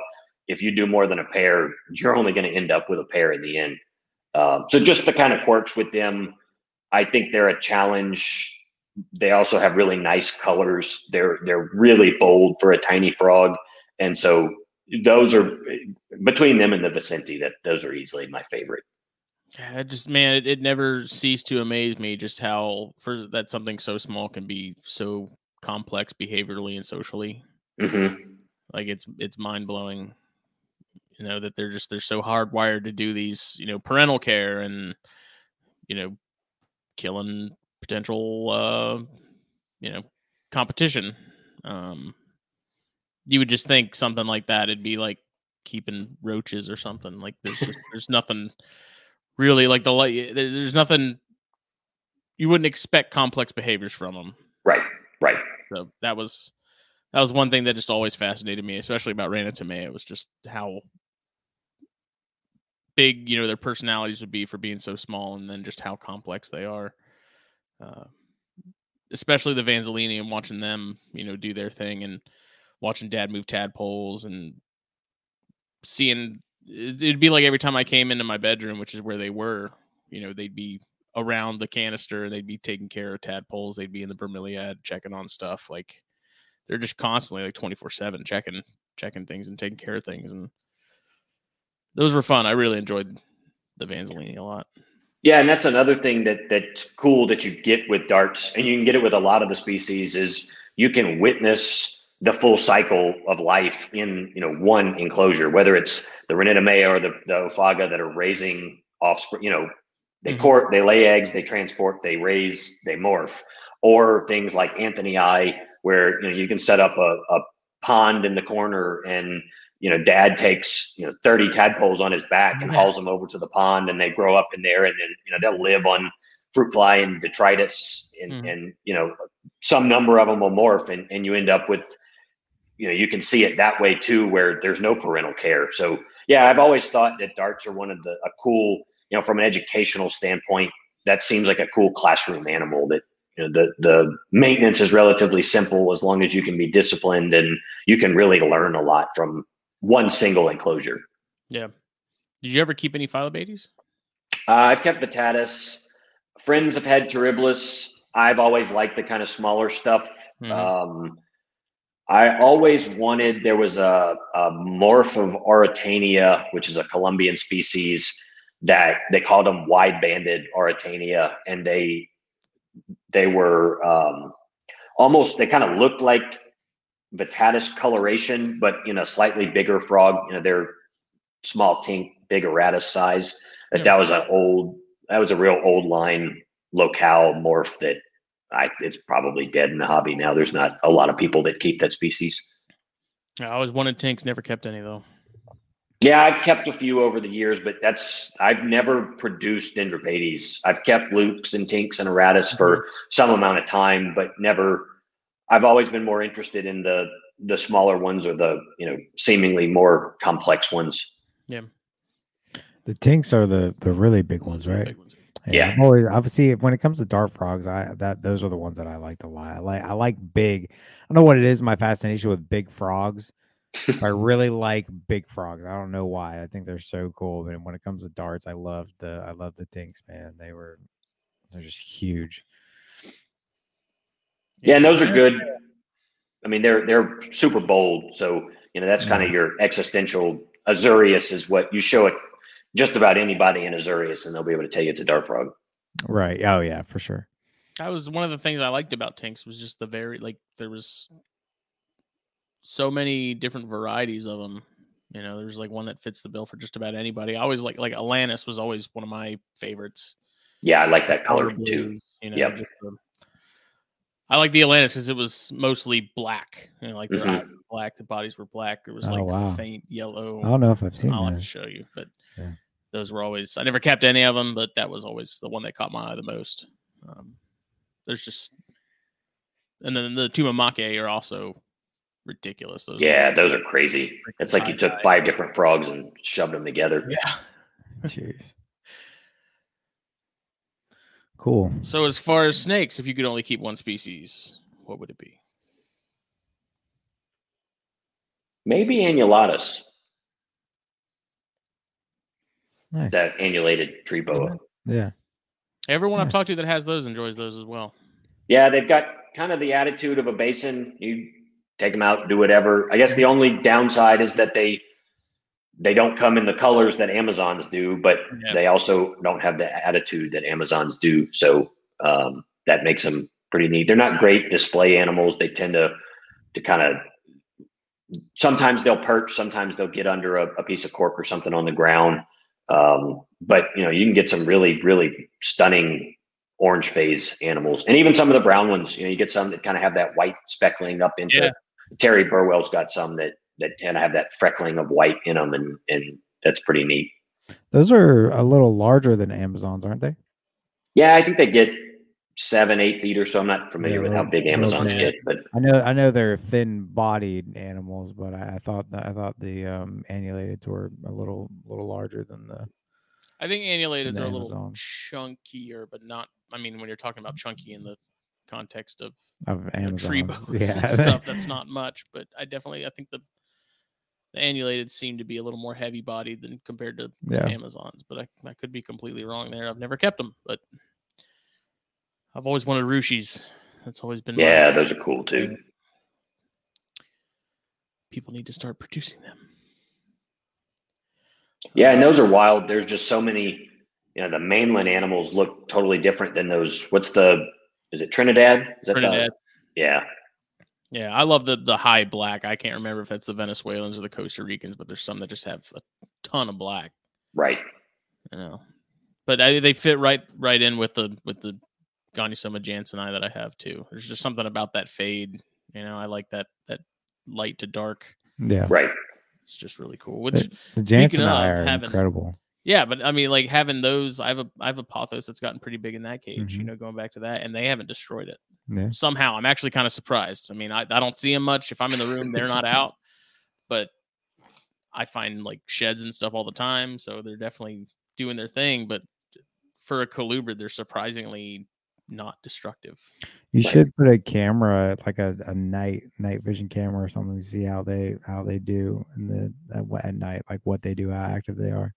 if you do more than a pair you're only going to end up with a pair in the end. Uh, so just the kind of quirks with them i think they're a challenge. They also have really nice colors. They're they're really bold for a tiny frog. And so those are between them and the vicente that those are easily my favorite yeah, just man, it, it never ceased to amaze me just how for that something so small can be so complex behaviorally and socially. Mm-hmm. Like it's it's mind blowing, you know, that they're just they're so hardwired to do these, you know, parental care and you know, killing potential, uh, you know, competition. Um, you would just think something like that. It'd be like keeping roaches or something. Like there's just there's nothing really like the light. There's nothing you wouldn't expect complex behaviors from them. Right. Right. So that was that was one thing that just always fascinated me, especially about Ranita It was just how big you know their personalities would be for being so small, and then just how complex they are. Uh, especially the Vanzolinii and watching them, you know, do their thing and watching Dad move tadpoles and seeing it'd be like every time I came into my bedroom, which is where they were, you know, they'd be around the canister, they'd be taking care of tadpoles, they'd be in the bromeliad checking on stuff. Like they're just constantly like 24 7 checking checking things and taking care of things. And those were fun. I really enjoyed the Vanzolinii a lot. Yeah, and that's another thing that that's cool that you get with darts, and you can get it with a lot of the species is you can witness the full cycle of life in you know one enclosure, whether it's the mea or the, the Oophaga that are raising offspring, you know, they mm-hmm. court, they lay eggs, they transport, they raise, they morph, or things like anthonyi, where you know you can set up a, a pond in the corner and you know dad takes you know 30 tadpoles on his back and hauls them over to the pond and they grow up in there and then you know they'll live on fruit fly and detritus and, mm. and you know some number of them will morph and, and you end up with you know you can see it that way too where there's no parental care so yeah i've always thought that darts are one of the a cool you know from an educational standpoint that seems like a cool classroom animal that you know the the maintenance is relatively simple as long as you can be disciplined and you can really learn a lot from one single enclosure yeah did you ever keep any Phyllobates? Uh, I've kept Vittatus. Friends have had Terribilis. I've always liked the kind of smaller stuff. Mm-hmm. Um, I always wanted there was a, a morph of aurotaenia, which is a Colombian species that they called them wide banded aurotaenia, and they they were um, almost they kind of looked like Vittatus coloration, but in a slightly bigger frog. You know, they're small tink, big Auratus size. That yeah. that was an old that was a real old line locale morph that I, it's probably dead in the hobby now. There's not a lot of people that keep that species. I always wanted tinks, never kept any though. Yeah, I've kept a few over the years, but that's I've never produced Dendrobates. I've kept Lukes and Tinks and Auratus mm-hmm. for some amount of time, but never. I've always been more interested in the the smaller ones or the you know seemingly more complex ones. Yeah, the Tinks are the the really big ones, right? Yeah. Always obviously when it comes to dart frogs, I that those are the ones that I like to lie. I like I like big. I don't know what it is. My fascination with big frogs. I really like big frogs. I don't know why. I think they're so cool. But when it comes to darts, I love the I love the dinks, man. They were they're just huge. Yeah, and those are good. I mean, they're they're super bold. So you know that's kind of your existential. Azureus is what you show it just about anybody in Azureus, and they'll be able to tell you it's a dart frog. Right. Oh yeah, for sure. That was one of the things I liked about Tinks was just the very like there was so many different varieties of them. You know, there's like one that fits the bill for just about anybody. I always like like Atlantis was always one of my favorites. Yeah, I like that color Outer too. You know, Yep. just the- I like the Atlantis because it was mostly black. You know, like their Mhm. eyes were black, the bodies were black. There was Oh, like wow. faint yellow. I don't know if I've seen I'll have to show you, but Yeah. Those were always. I never kept any of them, but that was always the one that caught my eye the most. Um, there's just, and then the Tumucumaque are also ridiculous. Those are Yeah, those are crazy. It's like you took five different frogs and shoved them together. Yeah. Jeez. Cool. So as far as snakes, if you could only keep one species, what would it be? Maybe annulatus, Nice. that annulated tree boa. Yeah. Everyone I've talked to that has those enjoys those as well. Yeah, they've got kind of the attitude of a basin. You take them out, do whatever. I guess the only downside is that they they don't come in the colors that Amazons do, but Yeah. they also don't have the attitude that Amazons do. So um, that makes them pretty neat. They're not great display animals. They tend to to kind of sometimes they'll perch, sometimes they'll get under a, a piece of cork or something on the ground. Um, but you know, you can get some really, really stunning orange phase animals, and even some of the brown ones. You know, you get some that kind of have that white speckling up into. Yeah. Terry Burwell's got some that that kind of have that freckling of white in them, and and that's pretty neat. Those are a little larger than Amazons, aren't they? Yeah, I think they get seven, eight feet or so. I'm not familiar Yeah, with how big Amazons bit. get, but I know I know they're thin-bodied animals, but I, I thought that, I thought the um annulateds were a little little larger than the I think annulateds the are a little Amazon. chunkier, but not. I mean, when you're talking about chunky in the context of of you know, Amazons. tree boas and Yeah. stuff, that's not much. But I definitely, I think the the annulated seem to be a little more heavy bodied than compared to, to Yeah. Amazons. But I, I could be completely wrong there. I've never kept them, but I've always wanted Rushis. That's always been yeah, those are cool too. People need to start producing them. Yeah, and uh, those are wild. There's just so many. You know, the mainland animals look totally different than those. What's the? Is it Trinidad? Is that the- Trinidad. yeah, Yeah, I love the the high black. I can't remember if that's the Venezuelans or the Costa Ricans, but there's some that just have a ton of black. right. You know, but I, they fit right right in with the with the Gonyosoma Janseni that I have too. There's just something about that fade. You know, I like that that light to dark. yeah. Right. It's just really cool. Which The Jansen of eye are having- incredible. yeah, but I mean, like having those, I have a I have a pothos that's gotten pretty big in that cage. You Mhm. know, going back to that, and they haven't destroyed it. Yeah. somehow i'm actually kind of surprised i mean I, I don't see them much if i'm in the room they're not out but i find like sheds and stuff all the time so they're definitely doing their thing but for a colubrid they're surprisingly not destructive You should put a camera, like a, a night night vision camera or something, to see how they how they do in the at, at night, like what they do, how active they are.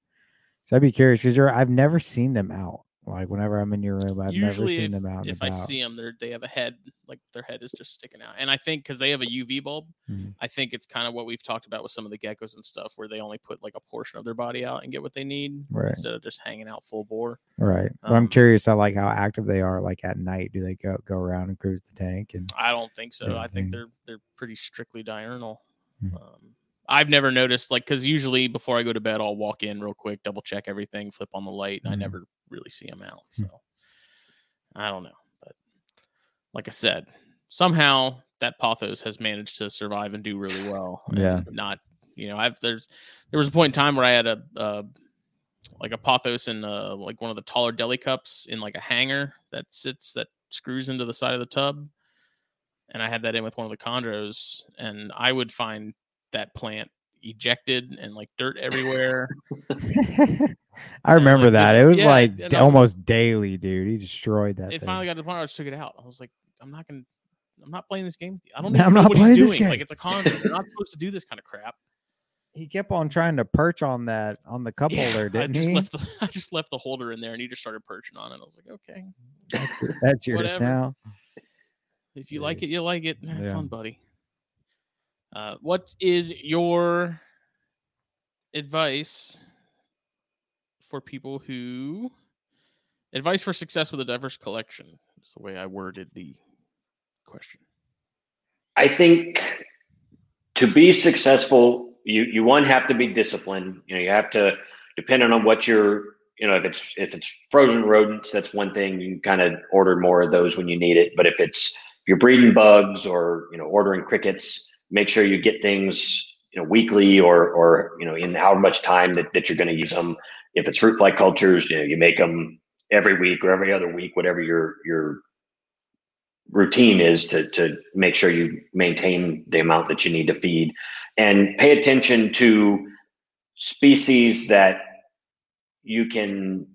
So I'd be curious because you're I've never seen them out. Like whenever I'm in your room, I've never seen if, them out. if i see them they're they have a head like their head is just sticking out and i think because they have a uv bulb Mhm. i think it's kind of what we've talked about with some of the geckos and stuff where they only put like a portion of their body out and get what they need Right. instead of just hanging out full bore Right. But I'm Um, curious I like how active they are. Like at night, do they go go around and cruise the tank? And I don't think so. I I think they're they're pretty strictly diurnal. Hmm. Um, I've never noticed like because usually before I go to bed, I'll walk in real quick, double check everything, flip on the light, and I Mhm. never really see them out. Hmm. So I don't know, but like I said, somehow that pothos has managed to survive and do really well. and Yeah. not you know I've there's there was a point in time where I had a uh, like a pothos in uh, like one of the taller deli cups in like a hanger that sits that screws into the side of the tub and I had that in with one of the chondros, and I would find that plant ejected and like dirt everywhere. I remember like, that. this- It was yeah, like d- I almost daily, dude. He destroyed that. it thing. finally got to the point where I just took it out. I was like, I'm not gonna, I'm not playing this game. I don't I'm not playing this doing. game. Like it's a convent. They're not supposed to do this kind of crap. he kept on trying to perch on that on the cup holder, I didn't just he? left the, I just left the holder in there, and he just started perching on it. I was like, okay, That's yours whatever. now. if you like it, you like it. Have Yeah. fun, buddy. Uh, what is your advice for people who advice for success with a diverse collection? That's the way I worded the question. I think to be successful, you you one have to be disciplined. You know, you have to depending on what you're. You know, if it's if it's frozen rodents, that's one thing. You can kind of order more of those when you need it. But if it's if you're breeding bugs or you know ordering crickets, make sure you get things you know weekly or or you know in how much time that, that you're going to use them. If it's fruit fly cultures, you know you make them every week or every other week, whatever your your routine is to to make sure you maintain the amount that you need to feed and pay attention to species that you can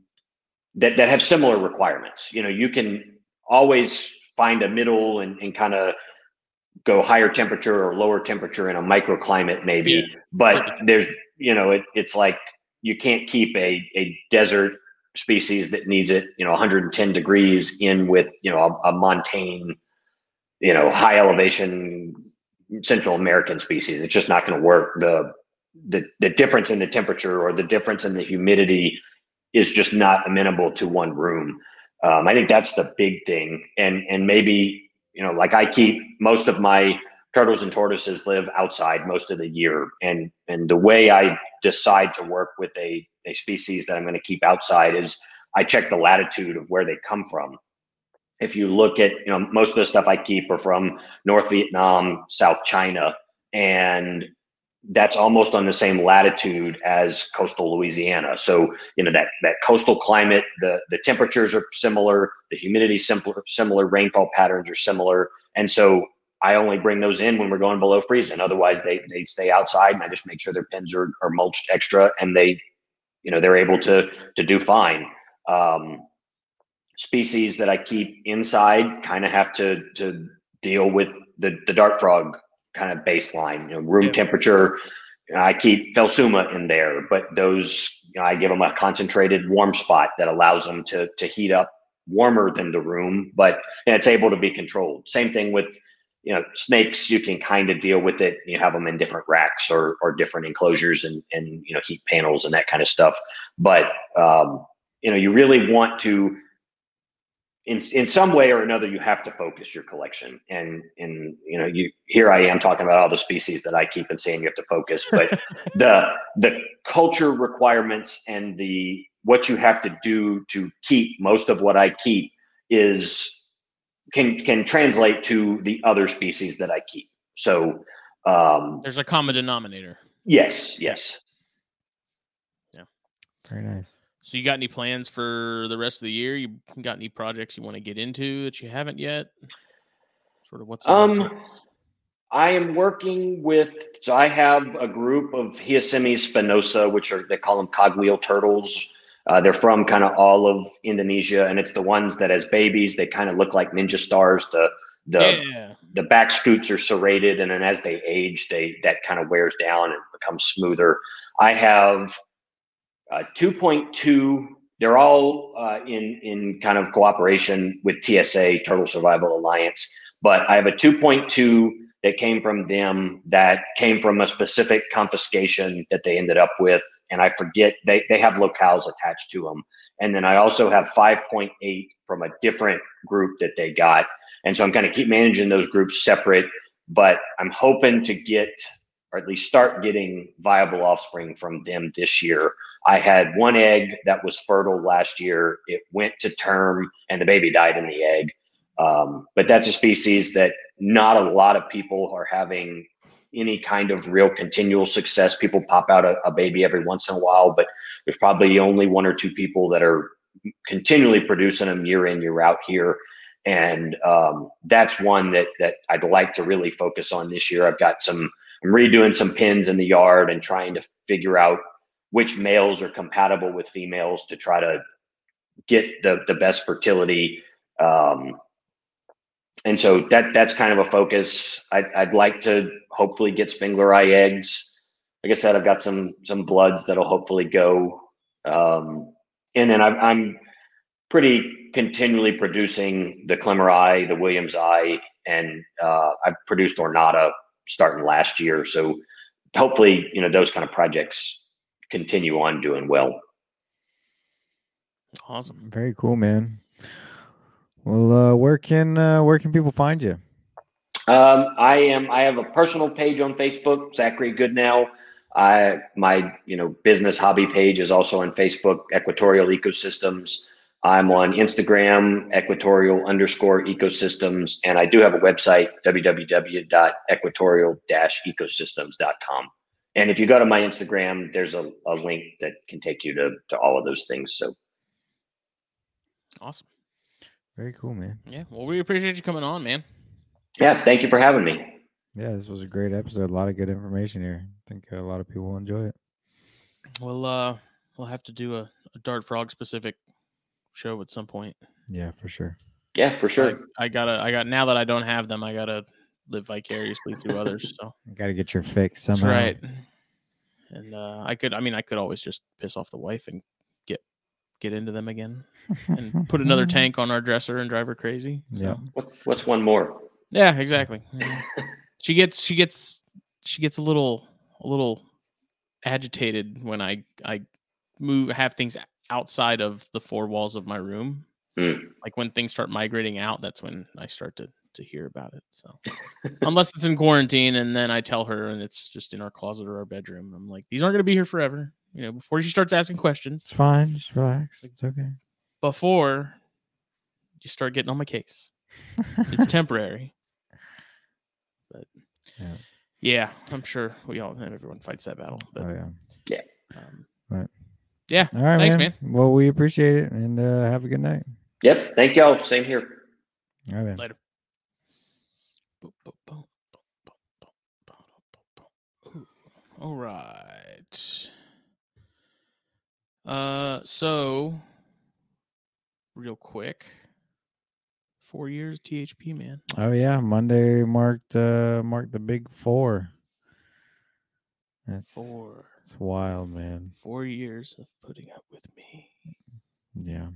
that that have similar requirements you know you can always find a middle and, and kind of go higher temperature or lower temperature in a microclimate maybe. Yeah. but there's you know it, it's like you can't keep a, a desert species that needs it you know 110 degrees in with you know a, a montane you know high elevation central american species. It's just not going to work. The the the difference in the temperature or the difference in the humidity is just not amenable to one room. Um, i think that's the big thing. And and maybe you know like i keep most of my turtles and tortoises live outside most of the year. And and the way i decide to work with a, a species that i'm going to keep outside is i check the latitude of where they come from. If you look at you know most of the stuff i keep are from north vietnam south china and that's almost on the same latitude as coastal louisiana so you know that that coastal climate the the temperatures are similar the humidity similar similar rainfall patterns are similar and so I only bring those in when we're going below freezing. Otherwise, they they stay outside, and I just make sure their pens are, are mulched extra, and they, you know, they're able to to do fine. Um, species that I keep inside kind of have to to deal with the the dart frog kind of baseline, you know, room Yeah. temperature. You know, I keep Phelsuma in there, but those you know, I give them a concentrated warm spot that allows them to to heat up warmer than the room, but and it's able to be controlled. Same thing with you know snakes you can kind of deal with it you have them in different racks or or different enclosures and and you know heat panels and that kind of stuff but um you know you really want to in in some way or another you have to focus your collection and and you know you here i am talking about all the species that i keep and saying you have to focus but the the culture requirements and the what you have to do to keep most of what i keep is can can translate to the other species that I keep. So um, There's a common denominator. yes, yes. Yeah. Very nice. So you got any plans for the rest of the year? You got any projects you want to get into that you haven't yet? Sort of what's Um. I am working with. So I have a group of Heosemys spinosa, which are they call them cogwheel turtles. Uh, they're from kind of all of Indonesia, and it's the ones that as babies they kind of look like ninja stars. The the yeah. the back scutes are serrated and then as they age they that kind of wears down and becomes smoother i have uh, 2.2 they're all uh, in in kind of cooperation with tsa turtle survival alliance. But i have a 2.2 that came from them that came from a specific confiscation that they ended up with and i forget they, they have locales attached to them and then i also have 5.8 from a different group that they got. And so I'm kind of keep managing those groups separate, but I'm hoping to get or at least start getting viable offspring from them this year. I had one egg that was fertile last year. It went to term and the baby died in the egg. Um, but that's a species that not a lot of people are having any kind of real continual success. People pop out a, a baby every once in a while, but there's probably only one or two people that are continually producing them year in, year out here and um, that's one that that I'd like to really focus on this year. I've got some I'm redoing some pins in the yard and trying to figure out which males are compatible with females to try to get the the best fertility. Um, and so that that's kind of a focus. I'd, I'd like to hopefully get spengleri eggs. Like I said, I've got some some bloods that'll hopefully go. Um, and then I'm, I'm pretty continually producing the klemmeri, the williamsi, and uh, I've produced Ornata starting last year. So hopefully, you know, those kind of projects continue on doing well. Awesome. Very cool, man. Well, uh, where can uh, where can people find you? Um, I am. I have a personal page on Facebook, Zachary Goodnow. I my you know business hobby page is also on Facebook, Equatorial Ecosystems. I'm on Instagram, Equatorial underscore ecosystems, and I do have a website, www.equatorial-ecosystems.com. And if you go to my Instagram, there's a, a link that can take you to, to all of those things. So Awesome. Very cool, man. Yeah. Well, we appreciate you coming on, man. yeah, thank you for having me. Yeah, this was a great episode. A lot of good information here. I think a lot of people will enjoy it. We'll uh we'll have to do a, a Dart Frog specific show at some point. Yeah, for sure. Yeah, for sure. I, I gotta I got now that I don't have them, I gotta live vicariously through others. So you Got to get your fix that's somehow. right. And uh I could I mean I could always just piss off the wife and get get into them again and put another tank on our dresser and drive her crazy. Yeah. What, what's one more? yeah, exactly. Yeah. she gets she gets she gets a little a little agitated when I I move have things outside of the four walls of my room. Hmm. Like when things start migrating out, that's when I start to to hear about it. So unless it's in quarantine and then I tell her and it's just in our closet or our bedroom. I'm like, these aren't gonna be here forever. You know, before she starts asking questions, It's fine. Just relax. It's okay. before you start getting on my case. It's temporary. But Yeah. yeah, I'm sure we all and everyone fights that battle. But oh yeah. um, Right. yeah, All right, Thanks, man. Well, we appreciate it, and uh, have a good night. Yep. Thank y'all. Same here. All right, man. later. Ooh, All right. Uh, so real quick, four years THP man. Oh yeah, Monday marked uh marked the big four. That's Four, it's wild, man. four years of putting up with me. Yeah.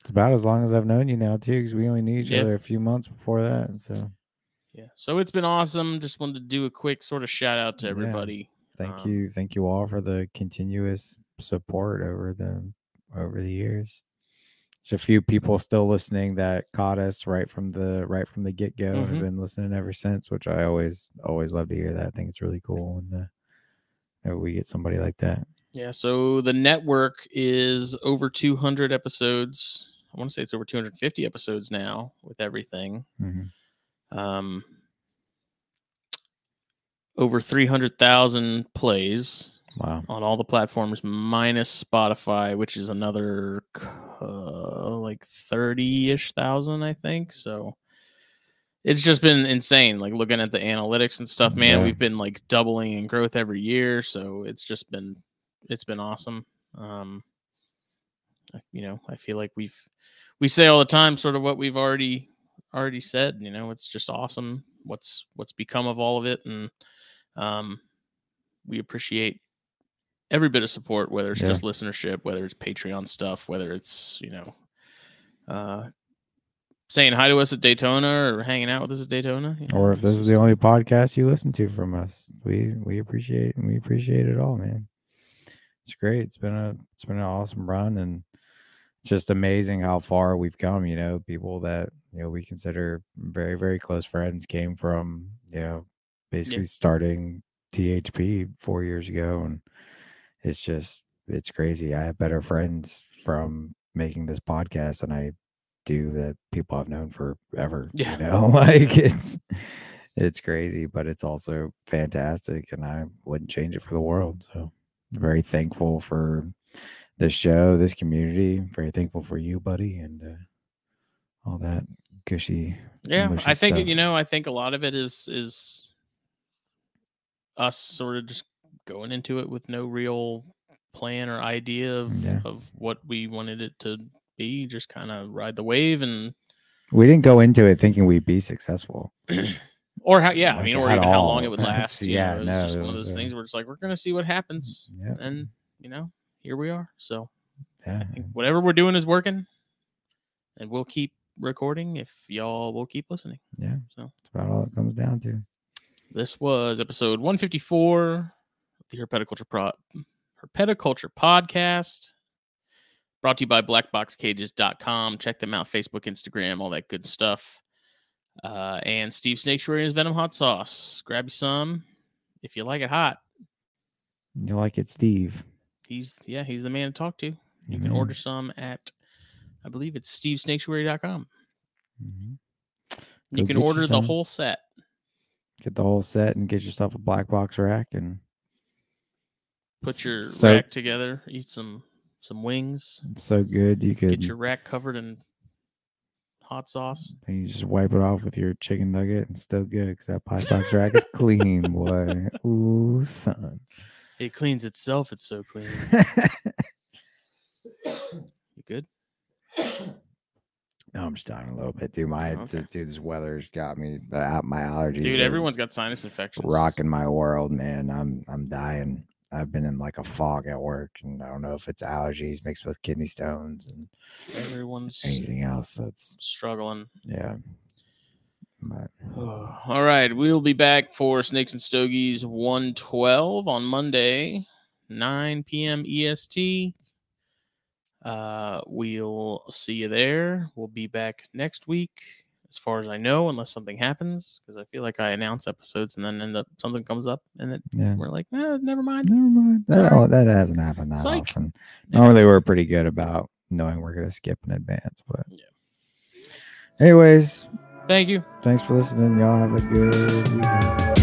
It's about as long as I've known you now too, because we only knew each Yeah. other a few months before that. So Yeah. So it's been awesome. Just wanted to do a quick sort of shout out to Yeah. everybody. thank Um, you, thank you all for the continuous support over the over the years. There's a few people still listening that caught us right from the right from the get go Mhm. have been listening ever since, which I always always love to hear that. I think it's really cool when uh, we get somebody like that. Yeah, so the network is over 200 episodes. I want to say it's over 250 episodes now with everything. Mhm. Um, over 300,000 plays Wow. on all the platforms minus Spotify, which is another uh, like 30 ish thousand, I think. So it's just been insane. Like looking at the analytics and stuff, man, Yeah. we've been like doubling in growth every year. So it's just been, it's been awesome. Um, you know, I feel like we've, we say all the time sort of what we've already, already said, you know, it's just awesome what's, what's become of all of it. And, um, we appreciate every bit of support, whether it's Yeah. just listenership, whether it's Patreon stuff, whether it's you know, uh, saying hi to us at Daytona or hanging out with us at Daytona, you know, Or if this is the only podcast you listen to from us, we we appreciate we appreciate it all, man. It's great. It's been a it's been an awesome run and just amazing how far we've come. You know, people that you know we consider very very close friends came from you know basically starting THP four years ago, and it's just it's crazy. I have better friends from making this podcast than I do that people I've known forever. Yeah. You know, like it's it's crazy, but it's also fantastic and I wouldn't change it for the world. So very thankful for this show, this community, very thankful for you, buddy, and uh, all that gushy yeah, I think you know, I think a lot of it is is us sort of just going into it with no real plan or idea of Yeah. of what we wanted it to be. Just kind of ride the wave and We didn't go into it thinking we'd be successful. or how yeah, I mean, Like, or even how long all. it would last. yeah, know, it's no, just it one of those uh, things where it's like we're gonna see what happens, Yeah. and you know, here we are. So Yeah. I think whatever we're doing is working, and we'll keep recording if y'all will keep listening. Yeah. So That's about all it comes down to. this was episode 154 of the Herpetoculture Pro Herpetoculture Podcast. Brought to you by blackboxcages.com. Check them out, Facebook, Instagram, all that good stuff. Uh, and Steve Snaketuary and his Venom Hot Sauce. Grab you some if you like it hot. You like it, Steve. He's yeah, he's the man to talk to. You can Mhm. order some at I believe it's stevesnaketuary.com. Mhm. You can order the whole set. Get the whole set and get yourself a black box rack and Put your so- rack together, eat some some wings, it's so good you could get your rack covered in hot sauce. then you just wipe it off with your chicken nugget and still good because that pie box rack is clean, boy. Ooh, son. It cleans itself. It's so clean. You good? No, I'm just dying a little bit, dude. My oh, Okay. this, dude, this weather's got me. The, out my allergies, Dude, are everyone's got sinus infections. rocking my world, man. I'm I'm dying. I've been in like a fog at work, and I don't know if it's allergies mixed with kidney stones and Everyone's anything else. That's struggling. yeah. But All right, we'll be back for Snakes and Stogies 112 on Monday, 9 p.m. EST. Uh, we'll see you there. We'll be back next week, as far as I know, unless something happens, because I feel like I announce episodes and then end up something comes up and it, yeah. we're like, eh, never mind. Never mind. That, all, that hasn't happened that Psych. often. Normally, we're pretty good about knowing we're gonna skip in advance. But Yeah. anyways, Thank you. thanks for listening. Y'all have a good weekend.